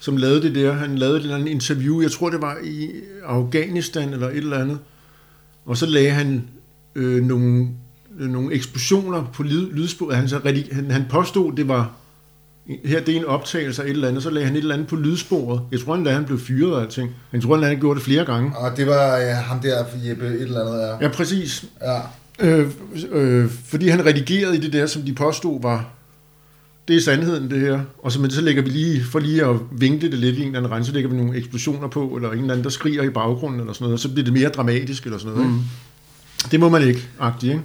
som lavede det der. Han lavede et eller andet interview, jeg tror det var i Afghanistan eller et eller andet. Og så lagde han øh, nogle, øh, nogle eksplosioner på lyd, lydsporet. Han, så han, han påstod, det var her det er en optagelse af et eller andet, så lagde han et eller andet på lydsporet. Jeg tror endda, han blev fyret og alting. Men jeg tror endda, han gjorde det flere gange. Og det var ja, ham der, Jeppe, et eller andet, ja. Ja, præcis. ja. Øh, øh, fordi han redigerede i det der, som de påstod var det er sandheden det her. Og så, men så lægger vi lige, for lige at vinkle det lidt i en eller anden regn, så lægger vi nogle eksplosioner på, eller en eller anden, der skriger i baggrunden, eller sådan noget, og så bliver det mere dramatisk, eller sådan noget. Mm. Det må man ikke, agtigt, ikke?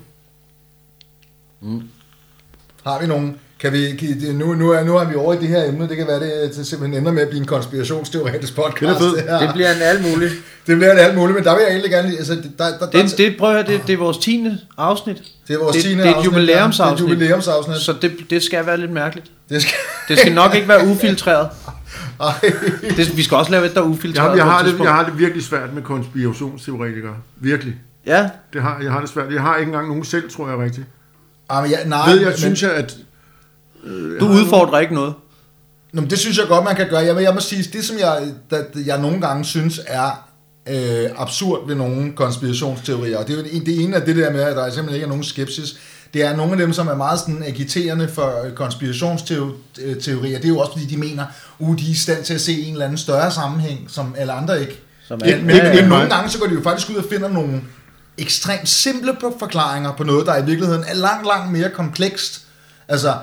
Har vi nogen? Kan vi, det- nu, nu, er, nu er vi over i det her emne. Det kan være, det, det simpelthen ender med at blive en konspirationsteoretisk podcast. Det her. Det bliver en alt muligt. det bliver det alt muligt, men der vil jeg egentlig gerne... lige- Altså, der, der, der, Det, det, prøv at høre, det, det er vores 10. afsnit. det er vores det, 10. det er et afsnit, jubilæumsafsnit. ja. Det er et jubilæumsafsnit. Så det, det skal være lidt mærkeligt. Det skal... Det skal nok ikke være ufiltreret. Ej. Det, vi skal også lave et, der er ufiltreret. Jeg, jeg, har det, jeg har det virkelig svært med konspirationsteoretikere. Virkelig. Ja, Det har, jeg har det svært. Jeg har ikke engang nogen selv, tror jeg rigtigt. Ej, men ja, nej, Ved jeg, men, synes jeg, at... du udfordrer ikke noget. Nå, men det synes jeg godt, man kan gøre. Jeg, jeg må sige, det som jeg, der, jeg nogle gange synes er øh, absurd ved nogle konspirationsteorier, og det er jo det, det ene af det der med, at der simpelthen ikke er nogen skepsis, det er nogle af dem, som er meget sådan agiterende for konspirationsteorier, det er jo også fordi, de mener, uh, de er i stand til at se en eller anden større sammenhæng, som alle andre ikke. Som Men, er- men, Ja, ja, men nogle gange, så går de jo faktisk ud og finder nogle ekstremt simple forklaringer på noget, der i virkeligheden er langt, langt mere komplekst. Altså,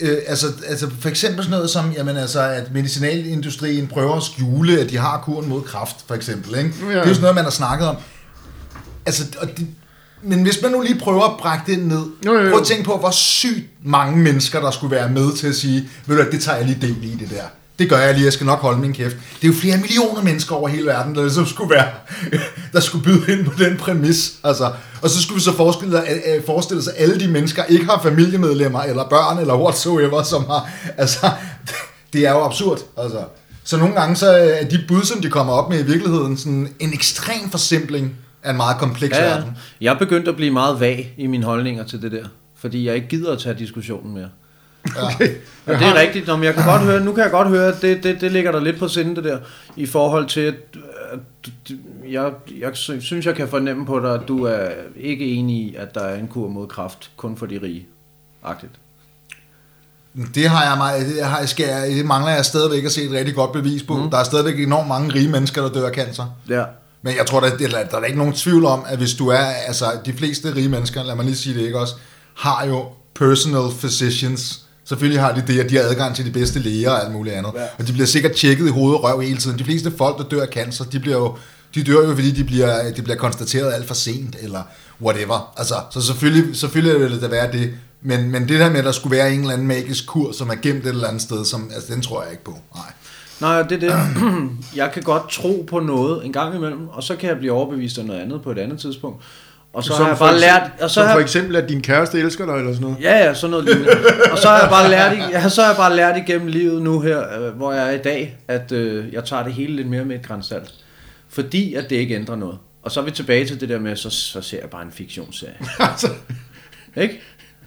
øh, altså, altså for eksempel sådan noget som, jamen altså, at medicinalindustrien prøver at skjule, at de har kuren mod kræft, for eksempel. Ikke? Ja. Det er jo sådan noget, man har snakket om. Altså, og det, men hvis man nu lige prøver at brække det ned, Jo, jo, jo. prøv at tænke på, hvor sygt mange mennesker, der skulle være med til at sige, ved du det tager jeg lige del i det der. Det gør jeg lige, jeg skal nok holde min kæft. Det er jo flere millioner mennesker over hele verden, der ligesom skulle være, der skulle byde ind på den præmis. Altså, og så skulle vi så forestille, øh, forestille sig, at alle de mennesker ikke har familiemedlemmer, eller børn, eller whatsoever, som har, altså, det er jo absurd, altså. Så nogle gange så er de bud, som de kommer op med i virkeligheden, sådan en ekstrem forsimpling af en meget kompleks Ja, ja. verden. Jeg er begyndt at blive meget vag i mine holdninger til det der. Fordi jeg ikke gider at tage diskussionen mere. Okay. Og det er rigtigt. Nå, jeg kan godt høre, nu kan jeg godt høre, at det, det, det ligger der lidt på sinde, det der, i forhold til, at, at jeg, jeg sy- synes, jeg kan fornemme på dig, at du er ikke enig i, at der er en kur mod kraft, kun for de rige. Agtigt. Det har jeg meget, det, har, skal jeg, det mangler jeg stadigvæk at se et rigtig godt bevis på. Mm. Der er stadigvæk enormt mange rige mennesker, der dør af cancer. Ja. Men jeg tror, der, der, der er ikke nogen tvivl om, at hvis du er, altså de fleste rige mennesker, lad mig lige sige det ikke også, har jo personal physicians. Selvfølgelig har de det, at de har adgang til de bedste læger og alt muligt andet. Ja. Og de bliver sikkert tjekket i hoved og røv hele tiden. De fleste folk, der dør af cancer, de bliver jo de dør jo, fordi de bliver, de bliver konstateret alt for sent, eller whatever. Altså, så selvfølgelig, selvfølgelig vil det da være det. Men, men det der med, at der skulle være en eller anden magisk kur, som er gemt et eller andet sted, som, altså, den tror jeg ikke på. Nej. Nej, det er det. jeg kan godt tro på noget en gang imellem, og så kan jeg blive overbevist af noget andet på et andet tidspunkt. Og så som har jeg bare eksempel- lært... Og så som har for eksempel, at din kæreste elsker dig, eller sådan noget. Ja, ja, sådan noget lignende. Og så har jeg bare lært, ja, så har jeg bare lært igennem livet nu her, øh, hvor jeg er i dag, at øh, jeg tager det hele lidt mere med et grænsalt. Fordi at det ikke ændrer noget. Og så er vi tilbage til det der med, så, så ser jeg bare en fiktionsserie. altså, Ikke?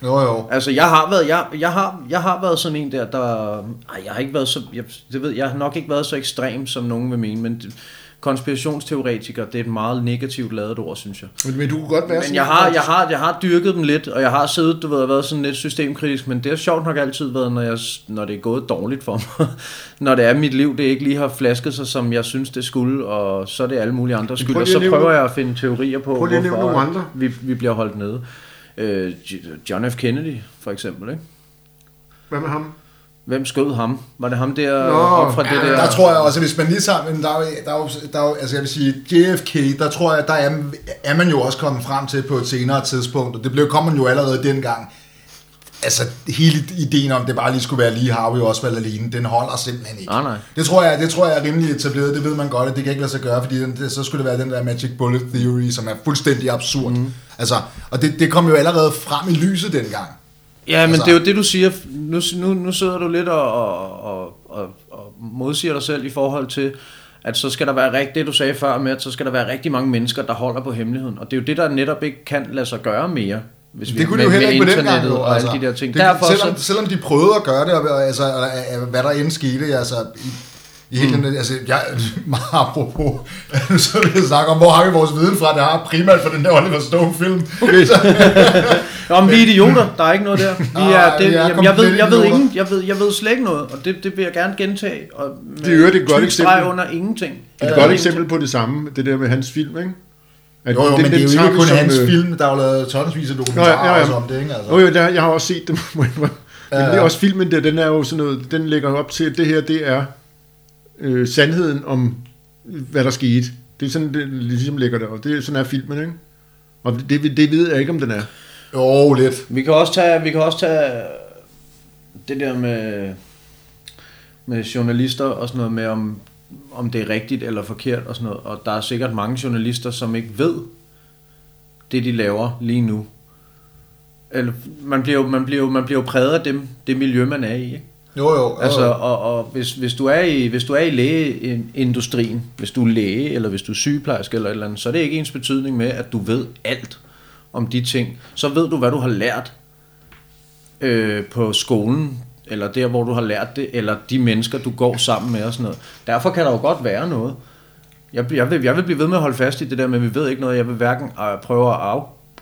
Jo, jo. Altså, jeg har været, jeg, jeg har, jeg har været sådan en der, der... Ej, jeg har ikke været så... Jeg, det ved, jeg har nok ikke været så ekstrem, som nogen vil mene, men det- konspirationsteoretiker, det er et meget negativt lavet ord, synes jeg. men, men du kunne godt være Men sådan jeg har, jeg, har, jeg har dyrket dem lidt, og jeg har siddet, du ved, været sådan lidt systemkritisk, men det har sjovt nok altid været, når, jeg, når det er gået dårligt for mig. når det er mit liv, det ikke lige har flasket sig, som jeg synes, det skulle, og så er det alle mulige andre skyld. Og så prøver jeg at finde teorier på, Prøv lige nævne nogle andre. vi, vi bliver holdt nede. Øh, John F. Kennedy, for eksempel, ikke? Hvad med ham? Hvem skød ham? Var det ham der Nå, op fra det der? Der tror jeg også, at hvis man lige tager, men der er, jo- der er, jo- der er, jo- altså jeg vil sige, JFK, der tror jeg, der er, er man jo også kommet frem til på et senere tidspunkt, og det blev, kom man jo allerede dengang. Altså, hele ideen om, det bare lige skulle være lige Harvey Oswald alene, den holder simpelthen ikke. Nej, nej. Det tror jeg, det tror jeg er rimelig etableret, det ved man godt, at det kan ikke lade sig gøre, fordi den, det, så skulle det være den der Magic Bullet Theory, som er fuldstændig absurd. Mm. Altså, og det, det kom jo allerede frem i lyset dengang. Ja, men Altså- det er jo det, du siger. Nu, nu, nu sidder du lidt og, og, og, og, modsiger dig selv i forhold til, at så skal der være rigtig, det du sagde før med, at så skal der være rigtig mange mennesker, der holder på hemmeligheden. Og det er jo det, der netop ikke kan lade sig gøre mere. Hvis Det kunne de jo heller ikke på den gang, jo, og altså. alle de der ting. Det, Derfor selvom, så, selvom de prøvede at gøre det, og, altså, hvad der end skete, altså, i, i hele mm. den, altså, jeg, meget apropos, så vil jeg snakke om, hvor har vi vores viden fra, det har primært for den der Oliver Stone-film. Okay. Nå, men vi er idioter. Der er ikke noget der. Vi er, det, jamen, jeg, ved, jeg, ved ingen, jeg, ved, jeg ved slet ikke noget, og det, det vil jeg gerne gentage. Og Det er jo et godt eksempel. under ingenting. Det er et godt eksempel på det samme, det der med hans film, ikke? At Jo, jo, den- men det er jo ikke kun hans øh, film, der er jo lavet tonsvis af dokumentarer ja, ja, ja. om det, ikke? Altså. Jo, jo, der, jeg har også set dem. Men det er også filmen der, den er jo sådan noget, den lægger op til, at det her, det er øh, sandheden om, hvad der skete. Det er sådan, det ligesom lægger det op. Det er sådan er filmen, ikke? Og det, det ved jeg ikke, om den er. Jo, lidt. Vi kan også tage, vi kan også tage det der med, med journalister og sådan noget med, om, om det er rigtigt eller forkert og sådan noget. Og der er sikkert mange journalister, som ikke ved det, de laver lige nu. Eller, man, bliver jo, man, bliver jo, man bliver jo præget af dem, det miljø, man er i. Ikke? Jo, jo. Altså, og, og hvis, hvis, du er i, hvis du er i lægeindustrien, hvis du er læge, eller hvis du er sygeplejerske eller et eller andet, så er det ikke ens betydning med, at du ved alt om de ting. Så ved du, hvad du har lært øh, på skolen, eller der, hvor du har lært det, eller de mennesker, du går sammen med og sådan noget. Derfor kan der jo godt være noget. Jeg, jeg, vil, jeg vil blive ved med at holde fast i det der, men vi ved ikke noget. Jeg vil hverken øh, prøve at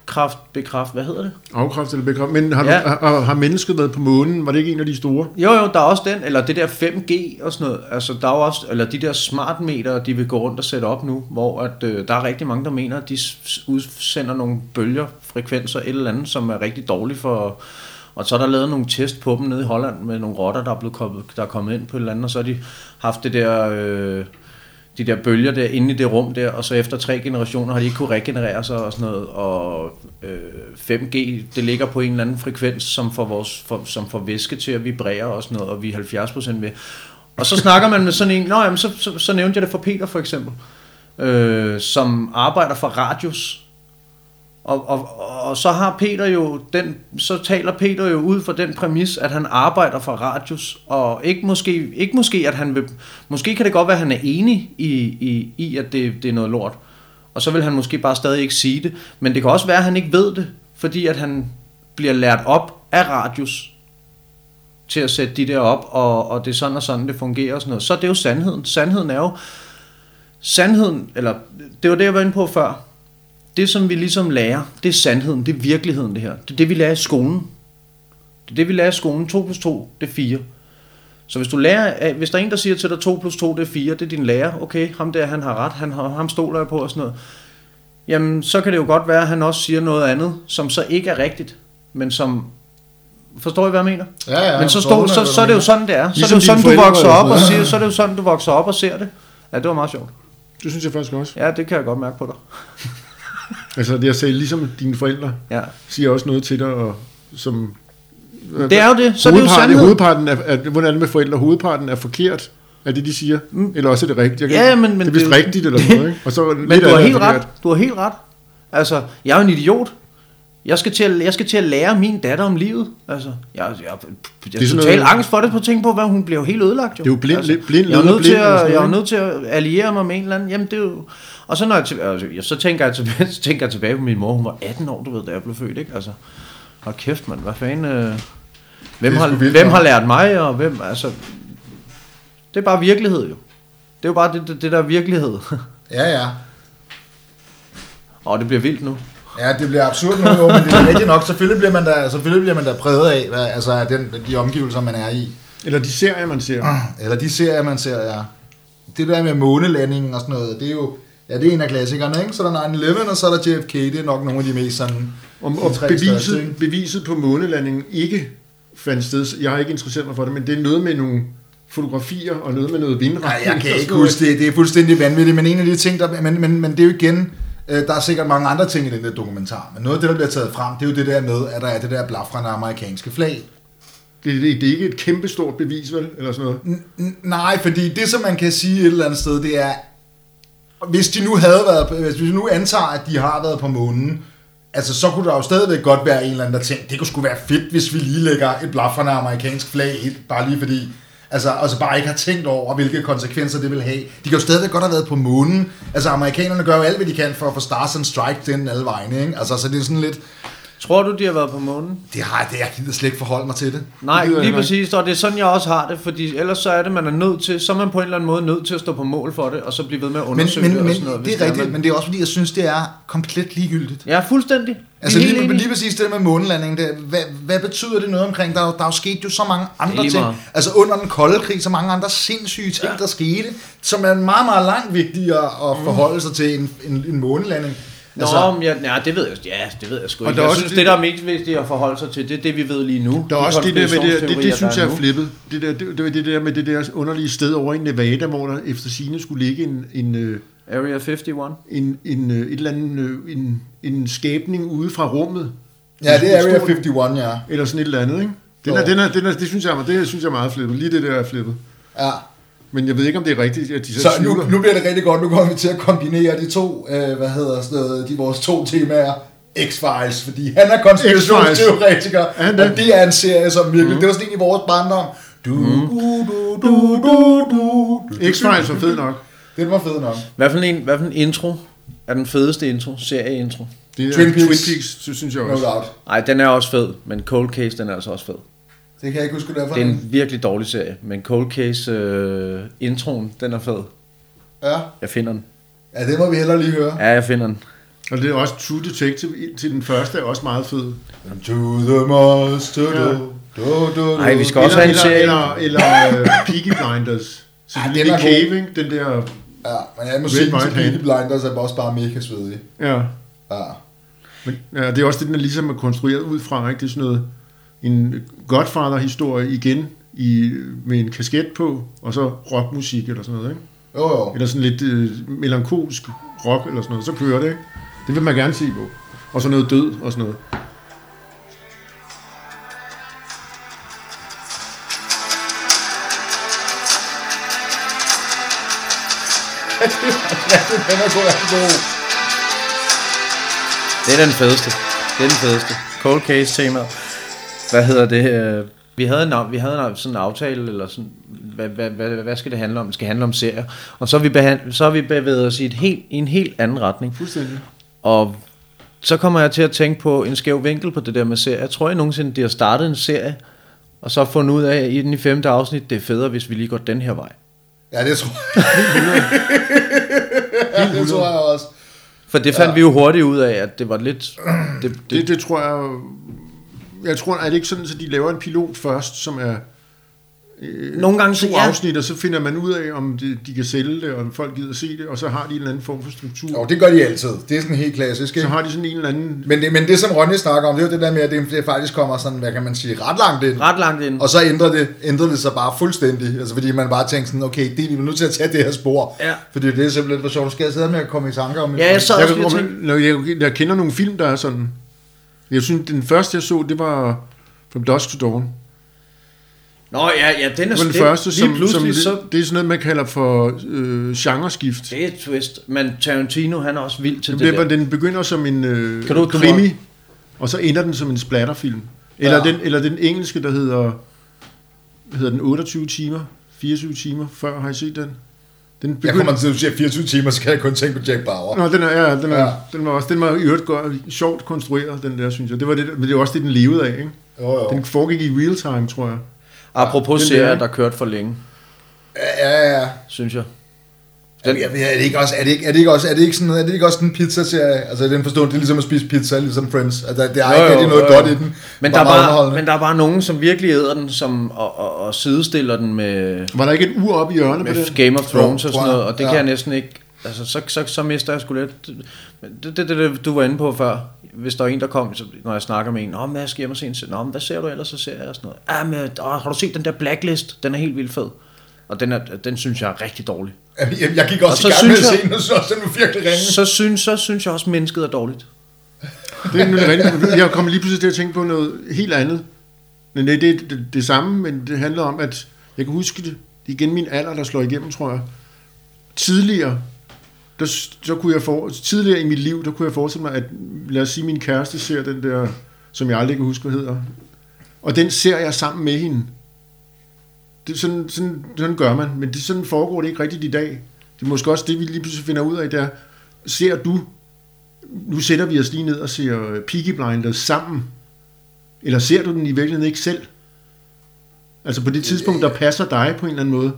afkræfte, bekræfte, hvad hedder det? Afkræft eller bekræft. Men har, Ja. ja. har, har mennesket været på månen? Var det ikke en af de store? Jo, jo, der er også den, eller det der 5G og sådan noget. Altså, der er også, eller de der smartmeter, de vil gå rundt og sætte op nu, hvor at, øh, der er rigtig mange, der mener, at de udsender nogle bølger, frekvenser, et eller andet, som er rigtig dårligt for... Og så er der lavet nogle test på dem nede i Holland med nogle rotter, der er, blevet kommet, der er kommet ind på et eller andet, og så har de haft det der... Øh, de der bølger der inde i det rum der, og så efter tre generationer har de ikke kunne regenerere sig og sådan noget, og øh, 5G, det ligger på en eller anden frekvens, som får, vores, for, som får væske til at vibrere og sådan noget, og vi er 70% med. Og så snakker man med sådan en, nå jamen, så, så, så nævnte jeg det for Peter for eksempel, øh, som arbejder for Radius, og, og, og så har Peter jo den, så taler Peter jo ud fra den præmis, at han arbejder for Radius, og ikke måske, ikke måske at han vil, måske kan det godt være, at han er enig i, i, i at det, det er noget lort, og så vil han måske bare stadig ikke sige det, men det kan også være, at han ikke ved det, fordi at han bliver lært op af Radius til at sætte de der op, og, og det er sådan og sådan, det fungerer og sådan noget. Så er jo sandheden. Sandheden er jo, sandheden, eller det var det, jeg var inde på før, det som vi ligesom lærer, det er sandheden, det er virkeligheden det her. Det er det, vi lærer i skolen. Det er det, vi lærer i skolen. 2 plus 2, det er 4. Så hvis du lærer, hvis der er en, der siger til dig, 2 plus 2, det er 4, det er din lærer, okay, ham der, han har ret, han ham stoler jeg på og sådan noget. Jamen, så kan det jo godt være, at han også siger noget andet, som så ikke er rigtigt, men som Forstår I, hvad jeg mener? Ja, ja, Men så, stod, så, så er det jo sådan, det er. Så er det Ligesom jo sådan, du vokser op og siger, så er det jo sådan, du vokser op og ser det. Ja, det var meget sjovt. Det synes jeg faktisk også. Ja, det kan jeg godt mærke på dig. Altså, det jeg sagde, ligesom dine forældre Ja. siger også noget til dig, og som... Det er jo det. Så er det jo sandhed. hovedparten er, er, hvordan er det med forældre? Hovedparten er forkert, er det, de siger? Mm. Eller også er det rigtigt? Jeg kan Ja, men- men det er vist det rigtigt, eller noget, ikke? Og så Men du har helt ret. Du har helt ret. Altså, jeg er jo en idiot. Jeg skal, til at, jeg skal til at lære min datter om livet. Altså, jeg, jeg, jeg, jeg er er sådan total noget- angst for det på at tænke på, hvad hun bliver jo helt ødelagt. Jo. Det er jo blind- altså, blind jeg er nødt til, at, jeg er nødt til at alliere mig med en eller anden. Jamen, det er jo... Og så, når jeg, altså, så, tænker jeg tilbage, så tænker jeg tilbage på min mor. Hun var 18 år, du ved, da jeg blev født. Ikke? Altså, hold kæft, mand. Hvad fanden... Øh, hvem, Det har, vildt, hvem har lært mig, og hvem... Altså, det er bare virkelighed, jo. Det er jo bare det, det, det der er virkelighed. Ja, ja. Og det bliver vildt nu. Ja, det bliver absurd nu, jo, men det er rigtigt nok. Selvfølgelig bliver man da, selvfølgelig bliver man da præget af, hvad, altså den, de omgivelser, man er i. Eller de serier, man ser. Eller de serier, man ser, ja. Det der med månelandingen og sådan noget, det er jo, ja, det er en af klassikerne, ikke? Så er der 9-11, og så er der JFK, det er nok nogle af de mest sådan... Om, de og tre største, beviset, beviset på månelandingen ikke fandt sted. Jeg har ikke interesseret mig for det, men det er noget med nogle fotografier og noget med noget vindretning. Nej, jeg og kan ikke huske det. Det er fuldstændig vanvittigt, men en af de ting, der... Men, men, men det er jo igen... øh, Der er sikkert mange andre ting i den der dokumentar, men noget af det, der bliver taget frem, det er jo det der med, at der er det der blafrende amerikanske flag. Det, det, det er ikke et kæmpestort bevis, vel? Eller sådan noget. N- nej, fordi det, som man kan sige et eller andet sted, det er, hvis de nu havde været, hvis vi nu antager, at de har været på månen, altså så kunne der jo stadigvæk godt være en eller anden, der tænkte, det kunne sgu være fedt, hvis vi lige lægger et blafrende amerikansk flag ind, bare lige fordi, altså, altså bare ikke har tænkt over, hvilke konsekvenser det vil have. De kan jo stadigvæk godt have været på månen. Altså amerikanerne gør jo alt, hvad de kan for at få Stars and Strike den alle vegne, ikke? Altså, så det er sådan lidt, Tror du, de har været på månen? det har det, jeg gider slet ikke forholde mig til det. Nej, Det lige præcis, og det er sådan, jeg også har det, fordi ellers så er det, man er nødt til, så er man på en eller anden måde nødt til at stå på mål for det, og så blive ved med at Men, undersøge men, det og men sådan noget. det hvis er rigtigt, man- men det er også fordi, jeg synes, det er komplet ligegyldigt. Ja, fuldstændig. Altså lige, enige. lige præcis det med månelandingen, det, hvad, hvad betyder det noget omkring? Der, er der er jo sket jo så mange andre lige ting. Altså under den kolde krig, så mange andre sindssyge ting, ja. der skete, som er meget, meget langt vigtigere at forholde sig til en, en, en månelanding. Nå, Altså- altså, ja, ja, det ved jeg, ja, det ved jeg sgu Og ikke. der er Jeg også synes, det- det, der er mest vigtigt at forholde sig til, det er det, vi ved lige nu. Der er også det der med det, det, det, synes jeg er flippet. Det der, det, det, det der med det der underlige sted over i Nevada, hvor der efter sine skulle ligge en, en, øh, Area 51. en, en, øh, et eller andet, øh, en, en skabning ude fra rummet. Ja, det er Area Stor- 51, ja. Eller sådan et eller andet, ikke? Den er, den er, den er, det, synes jeg, det synes jeg er meget flippet. Lige det der er flippet. Ja. Men jeg ved ikke, om det er rigtigt, at de så, Så nu, tvivler. nu bliver det rigtig godt. Nu kommer vi til at kombinere de to, øh, hvad hedder sådan noget, de vores to temaer. X-Files, fordi han er konspirationsteoretiker, Er og det er en serie, som virkelig, mm. det var sådan en i vores barndom. Du, du, du, du, du, du. X-Files var fed nok. Den var fed nok. Hvad for en, hvad for en intro er den fedeste intro, serieintro? Det er Twin Twin Peaks. Peaks, Twin Peaks det synes jeg No også. doubt. Nej, den er også fed, men Cold Case, den er altså også fed. Det kan jeg ikke huske, derfor. Det er en virkelig dårlig serie, men Cold Case øh, introen, den er fed. Ja. Jeg finder den. ja, det må vi hellere lige høre. Ja, jeg finder den. Og det er også True Detective til den første er også meget fed. To the master, Ja. do, do, do. Ej, vi skal også Eller, have en eller, serie. eller, eller uh, Peaky Blinders. Så Ja, ja, den er ikke? Den der... Ja, men jeg må sige, at Peaky. Blinders er også bare mega svedig. Ja. Ja. Men, ja, det er også det, den er ligesom er konstrueret ud fra, ikke? Det er sådan noget, en Godfather-historie igen, i, med en kasket på, og så rockmusik eller sådan noget, ikke? Jo, jo. Eller sådan lidt øh, melankolsk rock eller sådan noget, så kører det, ikke? Det vil man gerne se på. Og så noget død og sådan noget. Den er god. Det er den fedeste. Det er den fedeste. Cold Case tema. Hvad hedder det? øh, Vi havde, en, vi havde en, sådan en aftale, eller sådan, hvad, hvad, hvad, hvad skal det handle om? Det skal handle om serier. Og så har vi, behand, så har vi bevæget os i, et helt, i en helt anden retning. Fuldstændig. Og så kommer jeg til at tænke på en skæv vinkel på det der med serier. Jeg tror jeg nogensinde, de har startet en serie, og så fundet ud af, i den i femte afsnit, det er federe, hvis vi lige går den her vej. Ja, det tror jeg. ja, det tror jeg også. For det fandt ja. vi jo hurtigt ud af, at det var lidt... Det, det, Det, det tror jeg... Jeg tror, er det ikke sådan, at de laver en pilot først, som er øh, Nogle gange to så- ja. afsnit, og så finder man ud af, om de, de kan sælge det, og om folk gider se det, og så har de en eller anden form for struktur. Jo, det gør de altid. Det er sådan helt klassisk, Så ikke? har de sådan en eller anden... Men det, men det, som Ronny snakker om, det er jo det der med, at det, det faktisk kommer sådan, hvad kan man sige, ret langt ind. ret langt ind. Og så ændrer det, ændrer det sig bare fuldstændig. Altså fordi man bare tænker sådan, okay, det er vi er nødt til at tage det her spor. Ja. Fordi det er simpelthen for sjovt. Skal jeg sidde med at komme i tanker om Ja, jeg sad Jeg, også tænkte, når jeg, jeg kender nogle film, der er sådan... Jeg synes, den første, jeg så, det var From Dusk to Dawn. Nå ja, ja, den er Det den det- første, lige som, som pludselig, det, så, det er sådan noget, man kalder for øh, genreskift. det er et twist. Men Tarantino, han er også vild til Det det, bliver, der. den begynder som en øh, Kan du- kan du- krimi, og så ender den som en splatterfilm. Eller, Ja. den, eller den engelske, der hedder, hedder den 28 timer, 24 timer før, har I set den? Den Jeg begynder, kommer til at sige 24 timer, så kan jeg kun tænke på Jack Bauer. Nå, den er, ja, den, er, Ja. ja. den var også, den var i øvrigt godt, sjovt konstrueret, den der, synes jeg. Det var det, men det var også det, den levede af, ikke? Jo, jo. Den foregik i real time, tror jeg. Apropos den serier, der- der kørte for længe, Ja, ja, ja. synes jeg. Den, er, det ikke også, er, det ikke, er det ikke også, er det ikke sådan, er det ikke også en pizza-serie? Altså, den forstående, det er ligesom at spise pizza, ligesom Friends. Altså, der er Jo, ikke rigtig noget jo, jo. godt i den. Men der, er meget bare, men der er bare nogen, som virkelig æder den, som, og, og, og sidestiller den med, Var der ikke et ur op i hjørnet på med den? Game of Thrones Jo, og sådan noget, og det Ja. kan jeg næsten ikke... Altså, så, så, så mister jeg sgu lidt... Det, det, det, det, du var inde på før. Hvis der er en, der kom, så, når jeg snakker med en, Nå, men hvad skal jeg mig se en? Nå, men hvad ser du ellers, så ser jeg og sådan noget. Ja, men, åh, har du set den der Blacklist? Den er helt vildt fed. Og den, er, den synes jeg er rigtig dårlig. Jamen, Jeg, jeg gik også Og så i gang med at synes se den, og synes også, den var virkelig ringe. Så synes, så synes jeg også, at mennesket er dårligt. Det er nemlig rigtigt. Jeg kommer lige pludselig til at tænke på noget helt andet. Men det, det er det, det samme, men det handler om, at jeg kan huske det. Det er igen min alder, der slår igennem, tror jeg. Tidligere, der, så kunne jeg for, tidligere i mit liv, der kunne jeg forestille mig, at lad os sige, min kæreste ser den der, som jeg aldrig kan huske, hvad hedder. Og den ser jeg sammen med hende. Det, sådan, sådan, sådan gør man, men det, sådan foregår det ikke rigtigt i dag. Det er måske også det, vi lige pludselig finder ud af, der ser du nu sætter vi os lige ned og ser Peaky Blinders sammen. Eller ser du den i virkeligheden ikke selv? Altså på det tidspunkt, der passer dig på en eller anden måde.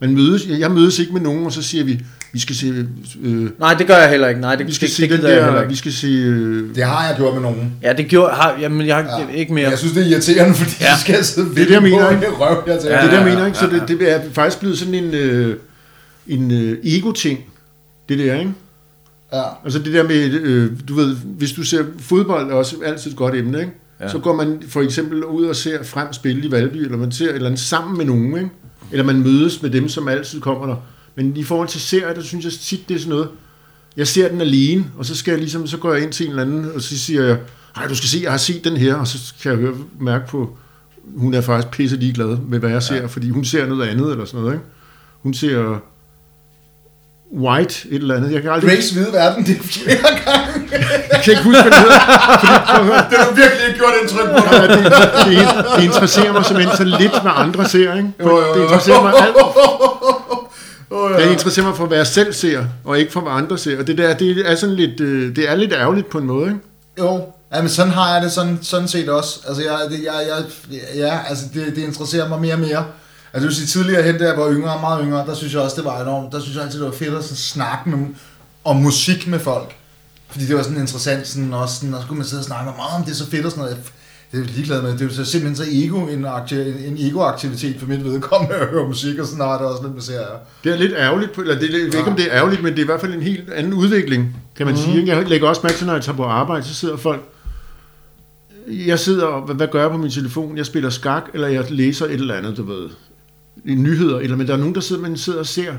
Man mødes, jeg mødes ikke med nogen, og så siger vi, vi skal se, øh, Nej, det gør jeg heller ikke. Nej, det, vi skal det, se det den gider jeg heller der, ikke. vi skal se, øh, Det har jeg gjort med nogen. Ja, det gjorde har, jamen, jeg har Ja. ikke mere. Men jeg synes, det er irriterende, fordi ja. Så skal jeg sidde Det det, jeg på mener, en ikke? røv. Jeg tænker, det er Ja, det, jeg ja, mener, ikke? Så ja, det, det er faktisk blevet sådan en, øh, en øh, ego-ting, det der, ikke? Ja. Altså det der med, øh, du ved, hvis du ser fodbold er også altid et godt emne, ikke? Ja. Så går man for eksempel ud og ser frem spille i Valby, eller man ser et eller andet sammen med nogen, ikke? Eller man mødes med dem, som altid kommer der. Men i forhold til serier, der synes jeg tit, det er sådan noget, jeg ser den alene, og så skal jeg ligesom, så går jeg ind til en eller anden, og så siger jeg, nej, du skal se, jeg har set den her, og så kan jeg høre, mærke på, hun er faktisk pisse ligeglad med, hvad jeg ser, ja. fordi hun ser noget andet, eller sådan noget, ikke? Hun ser White, et eller andet. Jeg kan aldrig... Grace Hvide Verden, det er flere gange. Jeg kan ikke huske, hvad det hedder. Fordi, Det har virkelig ikke gjort indtryk på. Ja, det, det, det interesserer mig simpelthen så lidt, hvad andre ser, ikke? Jo, jo, jo. Det interesserer mig alt. Det ja. interesserer mig for, hvad jeg selv ser, og ikke for, hvad andre ser. Og det der, det er sådan lidt, øh, det er lidt ærgerligt på en måde, ikke? Jo, ja, men sådan har jeg det sådan, sådan set også. Altså, jeg, det, jeg, jeg, ja, altså det, det interesserer mig mere og mere. Altså, det vil sige, tidligere hen, da jeg var yngre, meget yngre, der synes jeg også, det var enormt. Der synes jeg altid, det var fedt at sådan snakke med, om musik med folk. Fordi det var sådan interessant, sådan også sådan, og så kunne man sidde og snakke om, om det er så fedt og sådan noget. Det er jeg ligeglad med. Det er jo så simpelthen så ego, en, akti- en, ego-aktivitet for mit vedkommende at høre musik, og sådan har det også lidt med serier. Det er lidt ærgerligt, på, eller det, jeg ved ikke, om det er ærgerligt, men det er i hvert fald en helt anden udvikling, kan man mm. sige. Jeg lægger også mærke til, når jeg tager på arbejde, så sidder folk... Jeg sidder og, hvad, hvad gør jeg på min telefon? Jeg spiller skak, eller jeg læser et eller andet, du ved. Nyheder, eller men der er nogen, der sidder, man sidder og ser.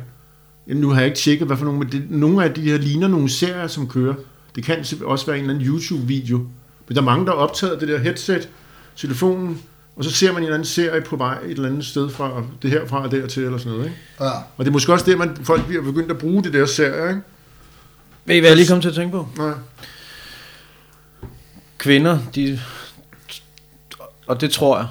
Nu har jeg ikke tjekket, hvad for nogle, men det, nogle af de her ligner nogle serier, som kører. Det kan også være en eller anden YouTube-video. Men der er mange, der har optaget det der headset, telefonen, og så ser man en eller anden serie på vej et eller andet sted fra det herfra og dertil, eller sådan noget. Ikke? Ja. Og det er måske også det, man folk bliver begyndt at bruge det der serier, ikke? Ved I, hvad jeg lige kom til at tænke på? Nej. Kvinder, de... Og det tror jeg.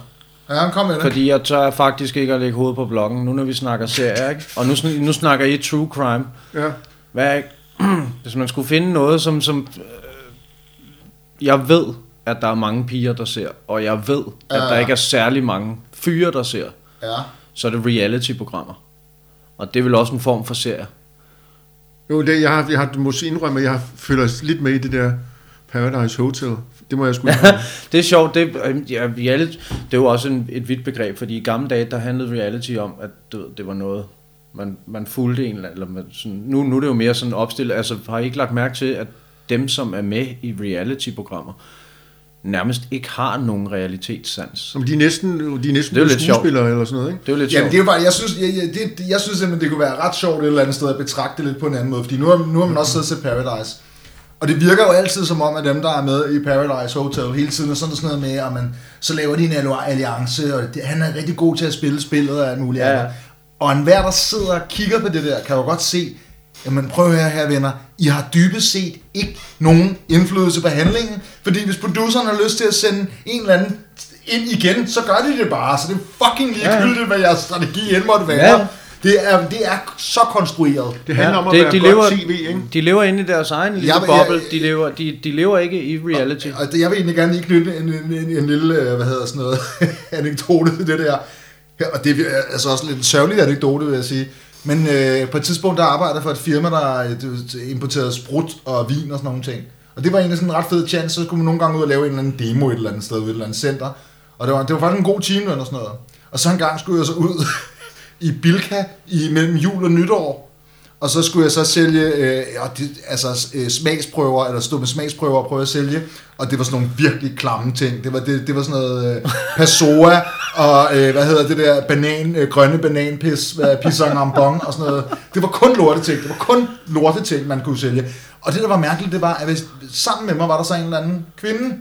Ja, kom med det. Fordi jeg tør faktisk ikke at lægge hovedet på bloggen, nu når vi snakker serier, ikke? Og nu, nu snakker I true crime. Ja. Hvad, hvis man skulle finde noget, som, som jeg ved, at der er mange piger, der ser, og jeg ved, at Ja. der ikke er særlig mange fyre, der ser, Ja. så er det reality-programmer. Og det er vel også en form for serie. Jo, det, jeg har, jeg har måske indrømme, at jeg føler lidt med i det der Paradise Hotel. Det må jeg sgu. Det er sjovt, det, øh, ja, reality, det er jo også en, et vidt begreb, fordi i gamle dage, der handlede reality om, at du ved, det var noget, man, man fulgte en eller anden, eller man, sådan, nu, nu er det jo mere sådan opstillet, altså har I ikke lagt mærke til, at dem, som er med i reality-programmer, nærmest ikke har nogen realitetssans. Som de er næsten, de er næsten Det er lidt sjovt. skuespillere eller sådan noget, ikke? Det er jo lidt Jamen, sjovt. det er jo bare, jeg synes, jeg, jeg, det, jeg synes simpelthen, det kunne være ret sjovt et eller andet sted at betragte det lidt på en anden måde, fordi nu har, nu har man også siddet set Paradise. Og det virker jo altid som om, at dem, der er med i Paradise Hotel hele tiden, er sådan sådan noget med, at man, så laver de en alli- alliance, og det, han er rigtig god til at spille spillet og alt muligt Ja, ja. andet. Og enhver, der sidder og kigger på det der, kan jo godt se, jamen prøv her, her venner, I har dybest set ikke nogen indflydelse på handlingen, fordi hvis produceren har lyst til at sende en eller anden ind igen, så gør de det bare, så det er fucking ligegyldigt, hvad jeres strategi end måtte være. Ja. Det, er, det er så konstrueret. Det handler om at det, være de godt lever, tv, ikke? De lever inde i deres egen lille Jeg vil- jeg- boble. De lever, de, de lever ikke i reality. Og det, jeg vil egentlig gerne lige knytte en, en, en, en lille, øh, hvad hedder sådan noget, anekdote til det der. Ja, og det er altså også lidt en sørgelig anekdote, vil jeg sige. Men øh, på et tidspunkt, der arbejdede for et firma, der øh, importerede sprut og vin og sådan nogle ting. Og det var egentlig sådan en ret fed chance, så skulle man nogle gange ud og lave en eller anden demo et eller andet sted ved et eller andet center. Og det var, det var faktisk en god timeløn og sådan noget. Og så en gang skulle jeg så ud i Bilka i mellem jul og nytår. Og så skulle jeg så sælge øh, det, altså, øh, smagsprøver, eller stå med smagsprøver og prøve at sælge. Og det var sådan nogle virkelig klamme ting. Det var, det, det var sådan noget øh, Passoa, og øh, hvad hedder det der, banan, øh, grønne bananpis, hvad, pisang ambon og sådan noget. Det var kun lorteting. Det var kun lorteting, man kunne sælge. Og det, der var mærkeligt, det var, at hvis, sammen med mig var der så en eller anden kvinde,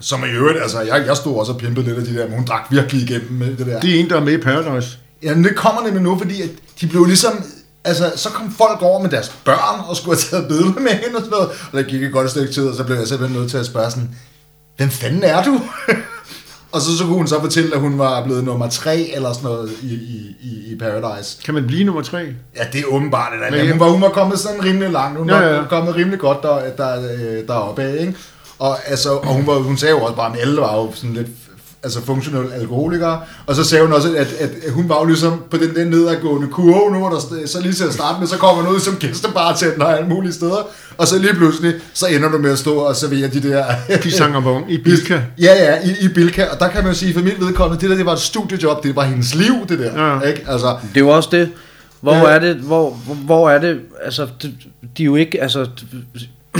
som i øvrigt, altså jeg, jeg stod også og pimpede lidt af de der, men hun drak virkelig igennem med det der. Det er en, der er med i Paradise. Jamen det kommer nemlig nu, fordi at de blev ligesom... Altså, så kom folk over med deres børn og skulle have taget billeder med hende og sådan noget. Og der gik et godt stykke tid, og så blev jeg simpelthen nødt til at spørge sådan, hvem fanden er du? og så, så kunne hun så fortælle, at hun var blevet nummer tre eller sådan noget i, i, i, i Paradise. Kan man blive nummer tre? Ja, det er åbenbart det der. Men- Men, hun, var, hun var kommet sådan rimelig langt. Hun Ja, ja, var kommet rimelig godt der, der, øh, deroppe af, ikke? Og, altså, og hun, var, hun sagde jo også bare, at alle var jo sådan lidt altså funktionelle alkoholikere. Og så sagde hun også, at, at, hun var jo ligesom på den, den nedadgående kurve nu, hvor der så lige til at starte med, så kommer hun ud som gæstebartender alle mulige steder. Og så lige pludselig, så ender du med at stå og servere de der... Pisangabon i Bilka. Ja, ja, i, i Bilka. Og der kan man jo sige, for mit vedkommende, det der, det var et studiejob, det var hendes liv, det der. Ja. Ikke? Altså, Det jo også det. Hvor Øh. er det, hvor, hvor- er det, altså, de, de er jo ikke, altså,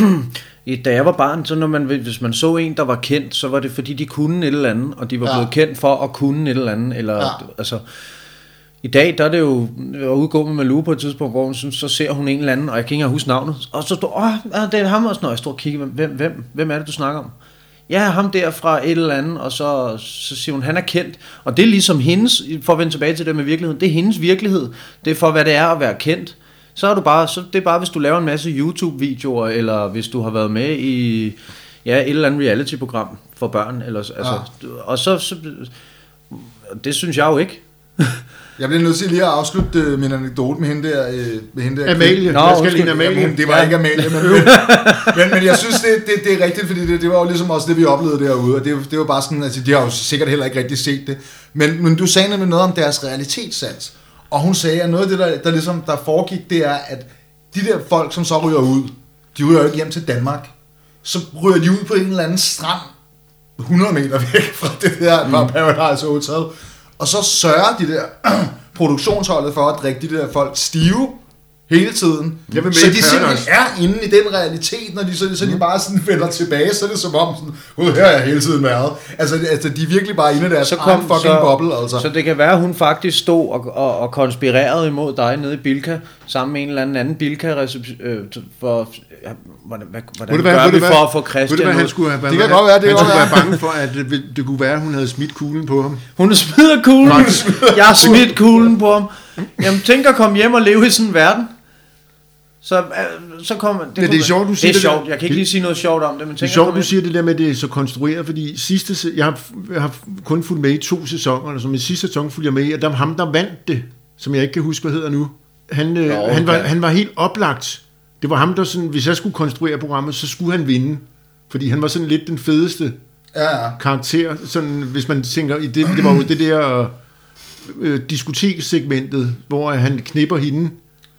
da jeg var barn, så når man, hvis man så en, der var kendt, så var det fordi, de kunne et eller andet, og de var Ja. blevet kendt for at kunne et eller andet, eller, Ja. altså, i dag, der er det jo, jeg var ude med Malou på et tidspunkt, hvor hun synes, så ser hun en eller anden, og jeg kan ikke engang huske navnet, og så står, åh, det er ham også, når jeg står og kigger, hvem, hvem, hvem er det, du snakker om? Ja, ham der fra et eller andet, og så, så siger hun, han er kendt. Og det er ligesom hendes, for at vende tilbage til det med virkeligheden, det er hendes virkelighed. Det er for, hvad det er at være kendt. Så er du bare, så det er bare, hvis du laver en masse YouTube-videoer, eller hvis du har været med i ja, et eller andet reality-program for børn. Eller, altså, Og så, så, det synes jeg jo ikke. Jeg bliver nødt til lige at afslutte øh, min anekdote med hende der. Øh, med hende der Amalie. Nå, jeg skal lige Amalie. Jamen, det var ja. ikke Amalie, men, men, men, men jeg synes, det, det, det er rigtigt, fordi det, det var jo ligesom også det, vi oplevede derude, og det, det var bare sådan, altså de har jo sikkert heller ikke rigtig set det, men, men du sagde nemlig noget om deres realitetssans, og hun sagde, at noget af det, der, der ligesom der foregik, det er, at de der folk, som så ryger ud, de ryger jo ikke hjem til Danmark, så ryger de ud på en eller anden strand, 100 meter væk fra det der fra Paradise Hotel, og så sørger de der produktionsholdet for at drikke de der folk stive hele tiden. Jeg vil så de simpelthen er inde i den realitet, når de så, så de bare sådan vender tilbage, så er det som om, sådan, "Gud, her har jeg hele tiden været. Altså, det- altså de er virkelig bare inde i deres Så kom- fucking så- boble, altså. Så det kan være, at hun faktisk stod og, og, og konspirerede imod dig nede i Bilka, sammen med en eller anden anden bilka øh, for, ja, hvordan, hvad, hvordan Ved du gør vi for at få Christian hvad, han ud? skulle have været Det kan han- godt være, det Han skulle være bange for, at det, det kunne være, at hun havde smidt kuglen på ham. Hun smider kuglen. Jeg har smidt kuglen på ham. Jamen, tænk at komme hjem og leve i sådan en verden. Så, øh, så kommer... Det, det er sjovt, du det siger er det der. sjovt. Jeg kan ikke lige sige noget sjovt om det, men Det er at sjovt, du siger det der med, at det er så konstrueret, fordi sidste, jeg har, jeg har kun fulgt med i to sæsoner, eller som i sidste sæson fulgte jeg med i, og der var ham, der vandt det, som jeg ikke kan huske, hvad hedder nu. Han, øh, Nå, han, var, okay. han var helt oplagt. Det var ham, der sådan, hvis jeg skulle konstruere programmet, så skulle han vinde. Fordi han var sådan lidt den fedeste Ja, ja. karakter. Sådan, hvis man tænker, i det, det var jo det der øh, diskoteksegmentet, hvor han knipper hende,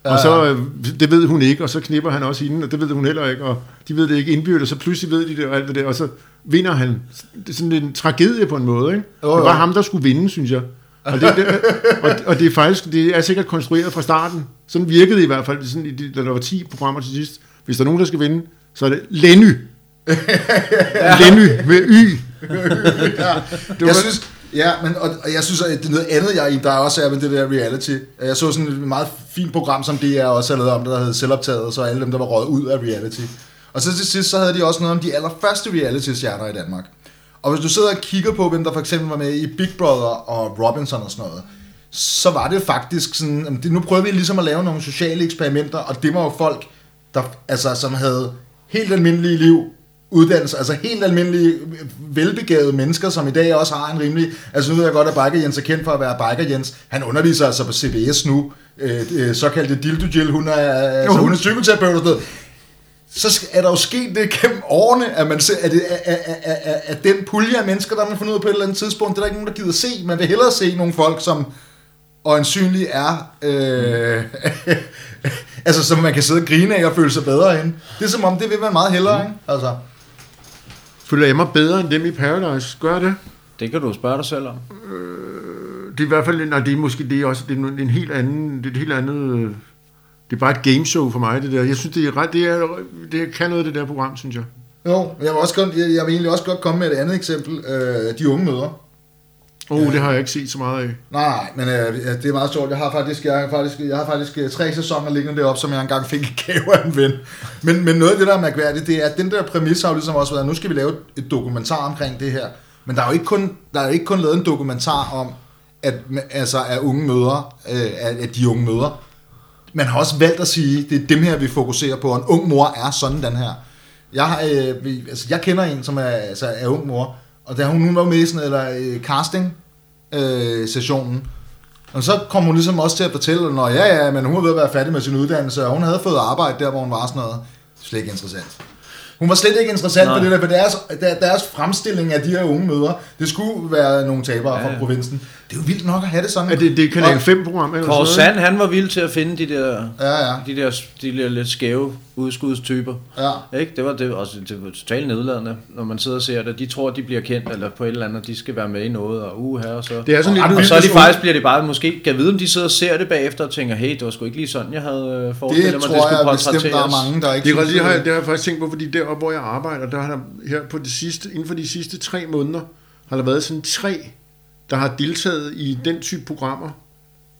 og så, øh, det ved hun ikke, og så knipper han også hende, og det ved hun heller ikke, og de ved det ikke indbyrdet, og så pludselig ved de det og alt det der, og så vinder han. Det er sådan en tragedie på en måde, ikke? Jo, Det var ham, der skulle vinde, synes jeg. Og det, det, og, og det er faktisk, det er sikkert konstrueret fra starten. Sådan virkede det i hvert fald, sådan, da der var 10 programmer til sidst. Hvis der er nogen, der skal vinde, så er det Lenny. Lenny med Y. Det jeg synes, ja, men, og, og jeg synes, at det er noget andet, jeg, der også er med det der reality. Jeg så sådan et meget fint program, som DR også har lavet om, der hed Selvoptaget, så alle dem, der var røget ud af reality. Og så til sidst, så havde de også noget om de allerførste reality-stjerner i Danmark. Og hvis du sidder og kigger på, hvem der for eksempel var med i Big Brother og Robinson og sådan noget, så var det faktisk sådan, det, nu prøver vi ligesom at lave nogle sociale eksperimenter, og det var jo folk, der, altså, som havde helt almindelige liv, uddannelse, altså helt almindelige, velbegavede mennesker, som i dag også har en rimelig, altså nu ved jeg godt, at Biker Jens er kendt for at være Biker Jens, han underviser altså på CBS nu, øh, øh, såkaldte Dildo Jill, hun er, altså, hun er psykoterapeut og sådan så er der jo sket det gennem årene, at, man se, at, det, at, at, at, at, at den pulje af mennesker, der man fundet ud af på et eller andet tidspunkt, det er der ikke nogen, der gider se. Man vil hellere se nogle folk, som øjensynligt er... Øh, altså, som man kan sidde og grine af og føle sig bedre ind. Det er som om, det vil man meget hellere, ikke? Altså, Føler jeg mig bedre end dem i Paradise? Gør det? Det kan du spørge dig selv om. Det er i hvert fald, nej, det er måske det er også, det er en- helt anden, det er et helt andet, øh, det er bare et gameshow for mig, det der. Jeg synes, det er ret, det, er, det kan noget, det der program, synes jeg. jo, jeg vil, også godt, jeg, jeg vil egentlig også godt komme med et andet eksempel. Øh, de unge møder. Åh, øh, det har jeg ikke set så meget af. Nej, men øh, det er meget sjovt. Jeg har faktisk, jeg har faktisk, jeg har faktisk øh, tre sæsoner liggende deroppe, som jeg engang fik i gave af en ven. Men, men noget af det, der er mærkværdigt, det er, at den der præmis har jo ligesom også været, at nu skal vi lave et dokumentar omkring det her. Men der er jo ikke kun, der er jo ikke kun lavet en dokumentar om, at, altså, at unge møder, øh, at, at de unge møder. Man har også valgt at sige, det er dem her, vi fokuserer på, og en ung mor er sådan den her. Jeg, har, øh, altså, jeg kender en, som er, altså, er ung mor, og da hun, hun var med i sådan, eller øh, casting, øh, sessionen. Og så kom hun ligesom også til at fortælle, at når ja, ja, men hun var ved at være færdig med sin uddannelse, og hun havde fået arbejde der, hvor hun var sådan noget. Slet ikke interessant. Hun var slet ikke interessant Nej. for det der, for deres, der, deres fremstilling af de her unge møder, det skulle være nogle tabere ja, Ja, fra ja. provinsen. Det er jo vildt nok at have det sådan. Er det, det er Kanal Og- 5-program? Eller Kåre Sand, han var vild til at finde de der, Ja, ja. de der, de der lidt skæve udskudstyper. Ja. Ikke? Det var det, også, det var totalt nedladende, når man sidder og ser det. De tror, de bliver kendt, eller på et eller andet, de skal være med i noget, og uh, her og så. Det er sådan Og lidt... og så er de faktisk, bliver det bare, måske, kan vide, om de sidder og ser det bagefter og tænker, hey, det var sgu ikke lige sådan, jeg havde øh, forestillet Det mig, tror det jeg skulle bestemt, der er mange, der ikke Det, er, synes, det, har, jeg- det har jeg faktisk tænkt på, fordi deroppe, hvor jeg arbejder, der har der her på det sidste, inden for de sidste tre måneder, har der været sådan tre, der har deltaget i den type programmer.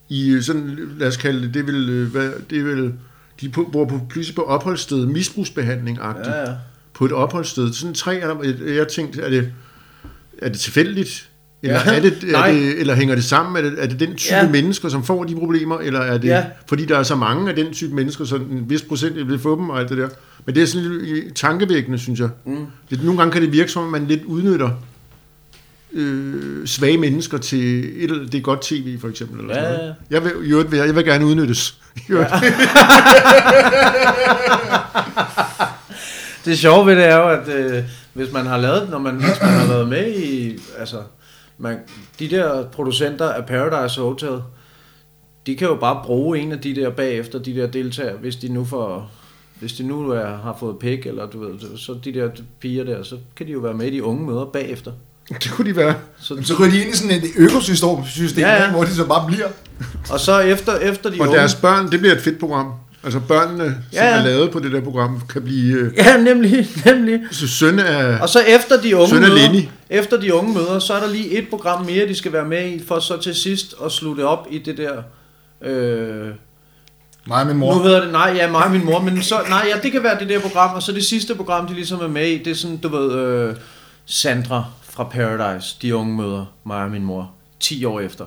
I øh, sådan, lad os kalde det, det vil, øh, hvad, det vil de bor på, pludselig på opholdssted, misbrugsbehandling ja. Ja, ja. på et opholdssted. Sådan tre der, jeg tænkte, er det, er det tilfældigt? Eller, Ja. er det, er Nej. det, eller hænger det sammen? Er det, er det den type Ja. mennesker, som får de problemer? Eller er det, Ja. fordi der er så mange af den type mennesker, så en vis procent vil få dem og alt det der. Men det er sådan lidt tankevækkende, synes jeg. Mm. Det, nogle gange kan det virke som, at man lidt udnytter øh, svage mennesker til et, det er godt tv, for eksempel. Eller Ja, sådan ja. noget. Jeg, vil, jeg, vil gerne udnyttes. Øvrigt. Det sjove ved det er jo, at øh, hvis man har lavet, når man, hvis man har været med i, altså, man, de der producenter af Paradise Hotel, de kan jo bare bruge en af de der bagefter, de der deltagere, hvis de nu får, hvis de nu er, har fået pæk, eller du ved, så de der piger der, så kan de jo være med i de unge møder bagefter. Det kunne de være. Så, Så ryger de ind i sådan et økosystem, system, Ja, ja. hvor de så bare bliver. og så efter, efter de Og unge... deres børn, det bliver et fedt program. Altså børnene, som Ja, ja. er lavet på det der program, kan blive øh, Ja, nemlig, nemlig. så søn af... Og så efter de unge Søn af møder, Lenny. efter de unge møder, så er der lige et program mere, de skal være med i, for så til sidst at slutte op i det der... Øh, Mig og min nu mor. hedder det, nej, ja, mig og min mor, men så, nej, ja, det kan være det der program, og så det sidste program, de ligesom er med i, det er sådan, du ved, øh, Sandra fra Paradise, de unge møder, mig og min mor, 10 år efter.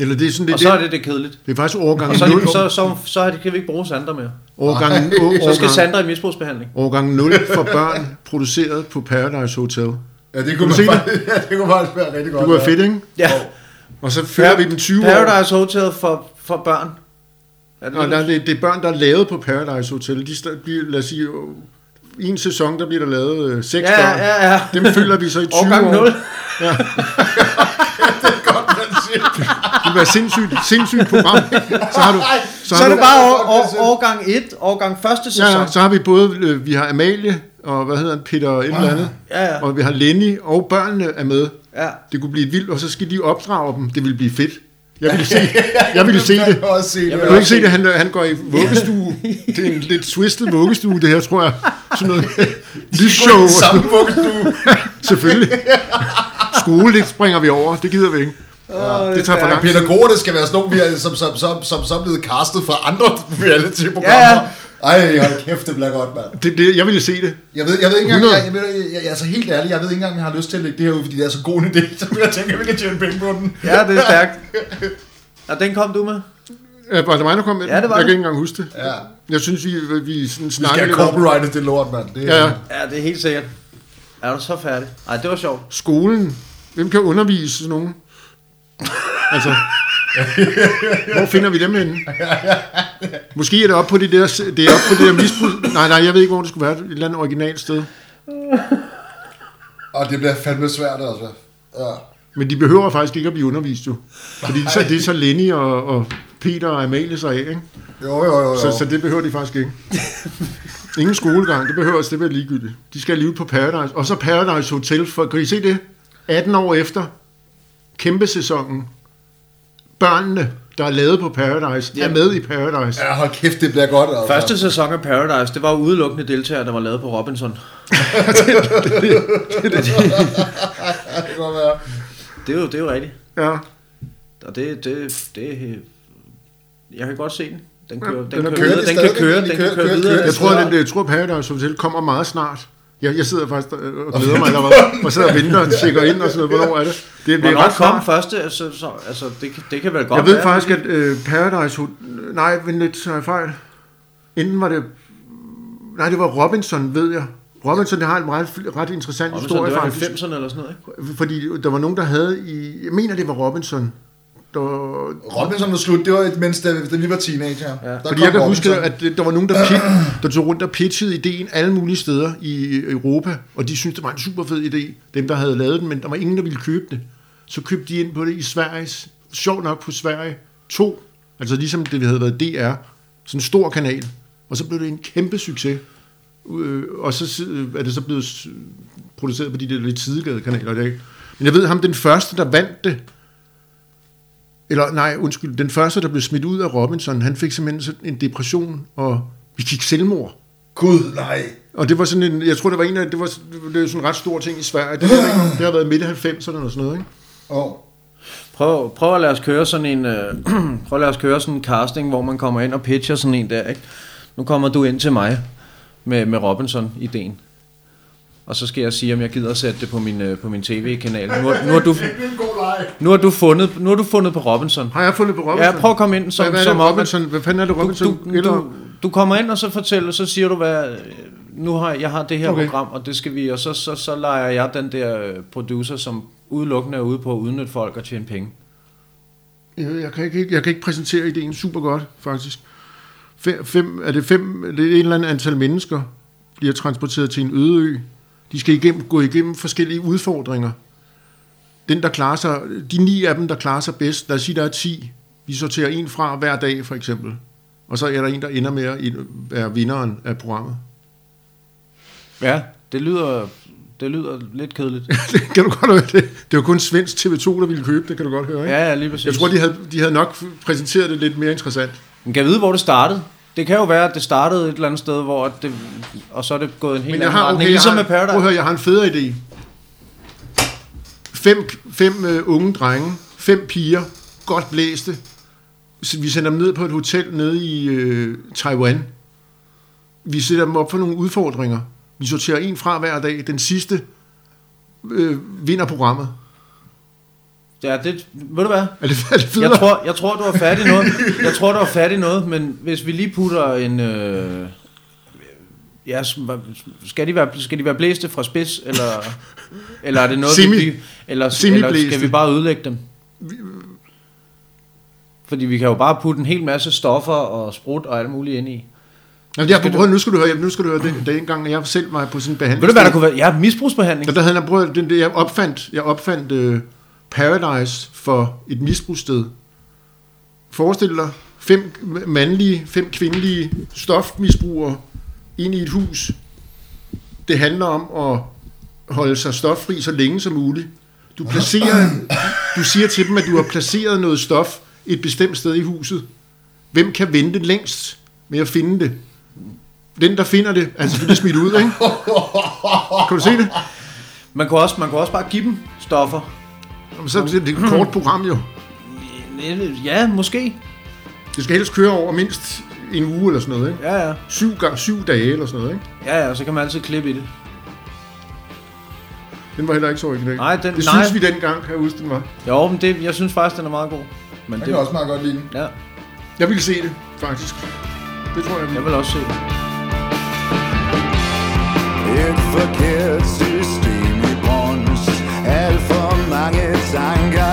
Eller det er sådan, det, Og så er det, det det kedeligt. det er faktisk overgang Og så, er 0. de, så, så, så er det, kan vi ikke bruge Sandra mere. Årgang, å, Så skal Sandra i misbrugsbehandling. årgang 0 for børn, produceret på Paradise Hotel. Ja, det Kunne kunne, man faktisk, ja, det kunne faktisk være rigtig godt. Det var ja. fedt, ikke? Ja. Og så følger vi den 20 år. Paradise Hotel for, for børn. Er det Og det, der, det, det er børn, der er lavet på Paradise Hotel. De bliver, lad os sige, i en sæson, der bliver der lavet øh, seks Ja, børn. ja, ja. Dem følger vi så i 20 Årgang år. 0. Godt princip. Det vil være sindssygt, sindssygt program. Så har du, så Så har er du, det bare år, år, årgang 1, årgang første sæson. ja, så har vi både, øh, vi har Amalie, og hvad hedder han, Peter et eller andet. Ja, ja. Og vi har Lenny, og børnene er med. ja. Det kunne blive vildt, og så skal de opdrage dem. Det ville blive fedt. Jeg ville se, jeg ville se det. Jeg vil se det. Kan du ikke se det? Han, han går i vuggestue. Det er en lidt twistet vuggestue, det her, tror jeg. Sådan noget lysshow. sådan Samme vuggestue. Selvfølgelig. Skole, det springer vi over. Det gider vi ikke. det tager for lang tid. Pædagogerne skal være sådan nogle, vi er, som, som, som, som, som er blevet castet fra andre reality-programmer. Ja, ja. Ej, hold kæft, det bliver godt, mand. Det, det, jeg ville se det. Jeg ved, jeg ved ikke engang, 100. jeg, jeg, ved, jeg, jeg, altså helt ærligt, jeg ved ikke engang, om jeg har lyst til at lægge det her ud, fordi det er så god en idé, så jeg tænker, at vi kan tjene penge på den. ja, det er stærkt. Og den kom du med? Ja, Var det mig, der kom med? Ja, det var Jeg kan ikke engang huske det. Ja. Jeg synes, vi, vi sådan Vi snakker skal lidt have copyrightet det lort, mand. Det, er- Ja, ja. Ja, det er helt sikkert. Er du så færdig? Ej, det var sjovt. skolen. Hvem kan undervise sådan nogen? Altså, hvor finder vi dem henne? Måske er det op på det der, det er op på det der misbrug. Nej, nej, jeg ved ikke, hvor det skulle være. Et eller andet originalt sted. Og det bliver fandme svært, altså. Ja. Men de behøver faktisk ikke at blive undervist jo. Fordi så, det er så Lenny og, og Peter og Amalie sig af, ikke? Jo, jo, jo. jo. Så, så det behøver de faktisk ikke. Ingen skolegang, det behøver det være ligegyldigt. De skal leve på Paradise. Og så Paradise Hotel, for kan I se det? 18 år efter kæmpe sæsonen. Børnene, der er lavet på Paradise, er med i Paradise. Ja, hold kæft, det bliver godt, altså. Første sæson af Paradise, det var udelukkende deltagere, der var lavet på Robinson. det kan er jo, det er jo rigtigt. Ja. Og det, det, det, jeg kan godt se den. Den, kører, den den, er kører kører videre, de den kan køre, De den kører- kan køre videre. Jeg tror, at jeg tror, Paradise Hotel kommer meget snart. Jeg, jeg sidder faktisk og glæder mig allerede. Og sidder og venter og tjekker ind og sådan noget. Hvornår er det? Det, det er ret kom første? Altså, så, altså det, kan- det kan vel godt Jeg ved være, faktisk, at øh, Paradise Hotel... Nej, vent lidt, så jeg fejl. Inden var det... Nej, det var Robinson, ved jeg. Robinson, det har en meget, ret interessant Robinson, historie, det var faktisk. 90'erne eller sådan noget, ikke? Fordi der var nogen, der havde i... Jeg mener, det var Robinson. Der, Robinson var slut, det var mens da, da vi var teenager. Ja. Der fordi jeg kan Robinson. huske, at der var nogen, der, pit, der tog rundt og pitchede ideen alle mulige steder i Europa, og de syntes, det var en super fed idé, dem der havde lavet den, men der var ingen, der ville købe det. Så købte de ind på det i Sverige, sjovt nok på Sverige 2, altså ligesom det havde været DR, sådan en stor kanal, Og så blev det en kæmpe succes. Øh, og så er det så blevet produceret på de der lidt sidegade kanaler i dag. Men jeg ved ham, den første, der vandt det, eller nej, undskyld, den første, der blev smidt ud af Robinson, han fik simpelthen sådan en depression, og vi gik selvmord. Gud, nej. Og det var sådan en, jeg tror, det var en af, det var, det var sådan en ret stor ting i Sverige. Det, var, det har været midt i 90'erne og sådan noget, ikke? Oh. Prøv, prøv at lade os køre sådan en øh, prøv at lade os køre sådan en casting, hvor man kommer ind og pitcher sådan en der, ikke? Nu kommer du ind til mig med, med Robinson-ideen. Og så skal jeg sige, om jeg gider at sætte det på min, øh, på min tv-kanal. Nu, nu, har du, Er nu, har du fundet, nu har du fundet på Robinson. Har jeg fundet på Robinson? Ja, prøv at komme ind som, hvad, hvad som Robinson? Hvad fanden er det, du, Robinson? du, Eller- du, du kommer ind og så fortæller, så siger du, hvad, nu har jeg har det her Okay. program, og det skal vi, og så, så, så leger jeg den der øh, producer, som udelukkende er ude på at udnytte folk og tjene penge. Jeg, jeg, kan ikke, jeg kan ikke præsentere ideen super godt, faktisk. Fem, fem, er det fem, det er et eller andet antal mennesker, bliver transporteret til en øde ø. De skal igennem, gå igennem forskellige udfordringer. Den, der klarer sig, de ni af dem, der klarer sig bedst, lad os sige, der er 10. Vi sorterer en fra hver dag, for eksempel. Og så er der en, der ender med at være vinderen af programmet. Ja, det lyder, det lyder lidt kedeligt. det kan du godt høre. Det, det var kun svensk TV2, der ville købe det, kan du godt høre. Ikke? Ja, ja, lige præcis. Jeg tror, de havde, de havde nok præsenteret det lidt mere interessant. Man kan vide, hvor det startede. Det kan jo være, at det startede et eller andet sted, hvor det, og så er det gået en helt Men jeg anden har, retning. okay, ligesom har, med Paradise. prøv at høre, jeg har en federe idé. Fem, fem øh, unge drenge, fem piger, godt blæste. Så vi sender dem ned på et hotel nede i øh, Taiwan. Vi sætter dem op for nogle udfordringer. Vi sorterer en fra hver dag. Den sidste øh, vinder programmet. Ja, det, ved du hvad? Er det, er det federe? Jeg tror, jeg tror, du har fat i noget. Jeg tror, du har fat i noget, men hvis vi lige putter en... Øh, ja, skal de, være, skal de være blæste fra spids, eller, eller er det noget, Semi- vi, eller, eller skal vi bare ødelægge dem? Fordi vi kan jo bare putte en hel masse stoffer og sprut og alt muligt ind i. Jamen, jeg, prøv, nu skal du høre, nu skal du høre, det, den gang jeg selv var på sådan en behandling. Ved du, hvad der kunne være? Ja, misbrugsbehandling. Og der havde han prøvet, der, jeg opfandt, jeg opfandt uh, Paradise for et misbrugssted. Forestil dig fem mandlige, fem kvindelige stofmisbrugere ind i et hus. Det handler om at holde sig stoffri så længe som muligt. Du placerer, du siger til dem, at du har placeret noget stof et bestemt sted i huset. Hvem kan vente længst med at finde det? Den, der finder det, er selvfølgelig smidt ud, ikke? Kan du se det? Man kunne, også, man kunne også bare give dem stoffer. Jamen, Så er det et kort program jo. Ja, måske. Det skal helst køre over mindst en uge eller sådan noget, ikke? Ja, ja. Syv, gang, syv dage eller sådan noget, ikke? Ja, ja, så kan man altid klippe i det. Den var heller ikke så original. Nej, den- det nej. synes vi dengang, kan jeg huske, den var. Jo, men det, jeg synes faktisk, den er meget god. Men Jeg det, kan også meget godt lide den. ja, Jeg ville se det, faktisk. Det tror jeg, jeg jeg vil også se det. Et forkert system i brunst Alt for mange tanker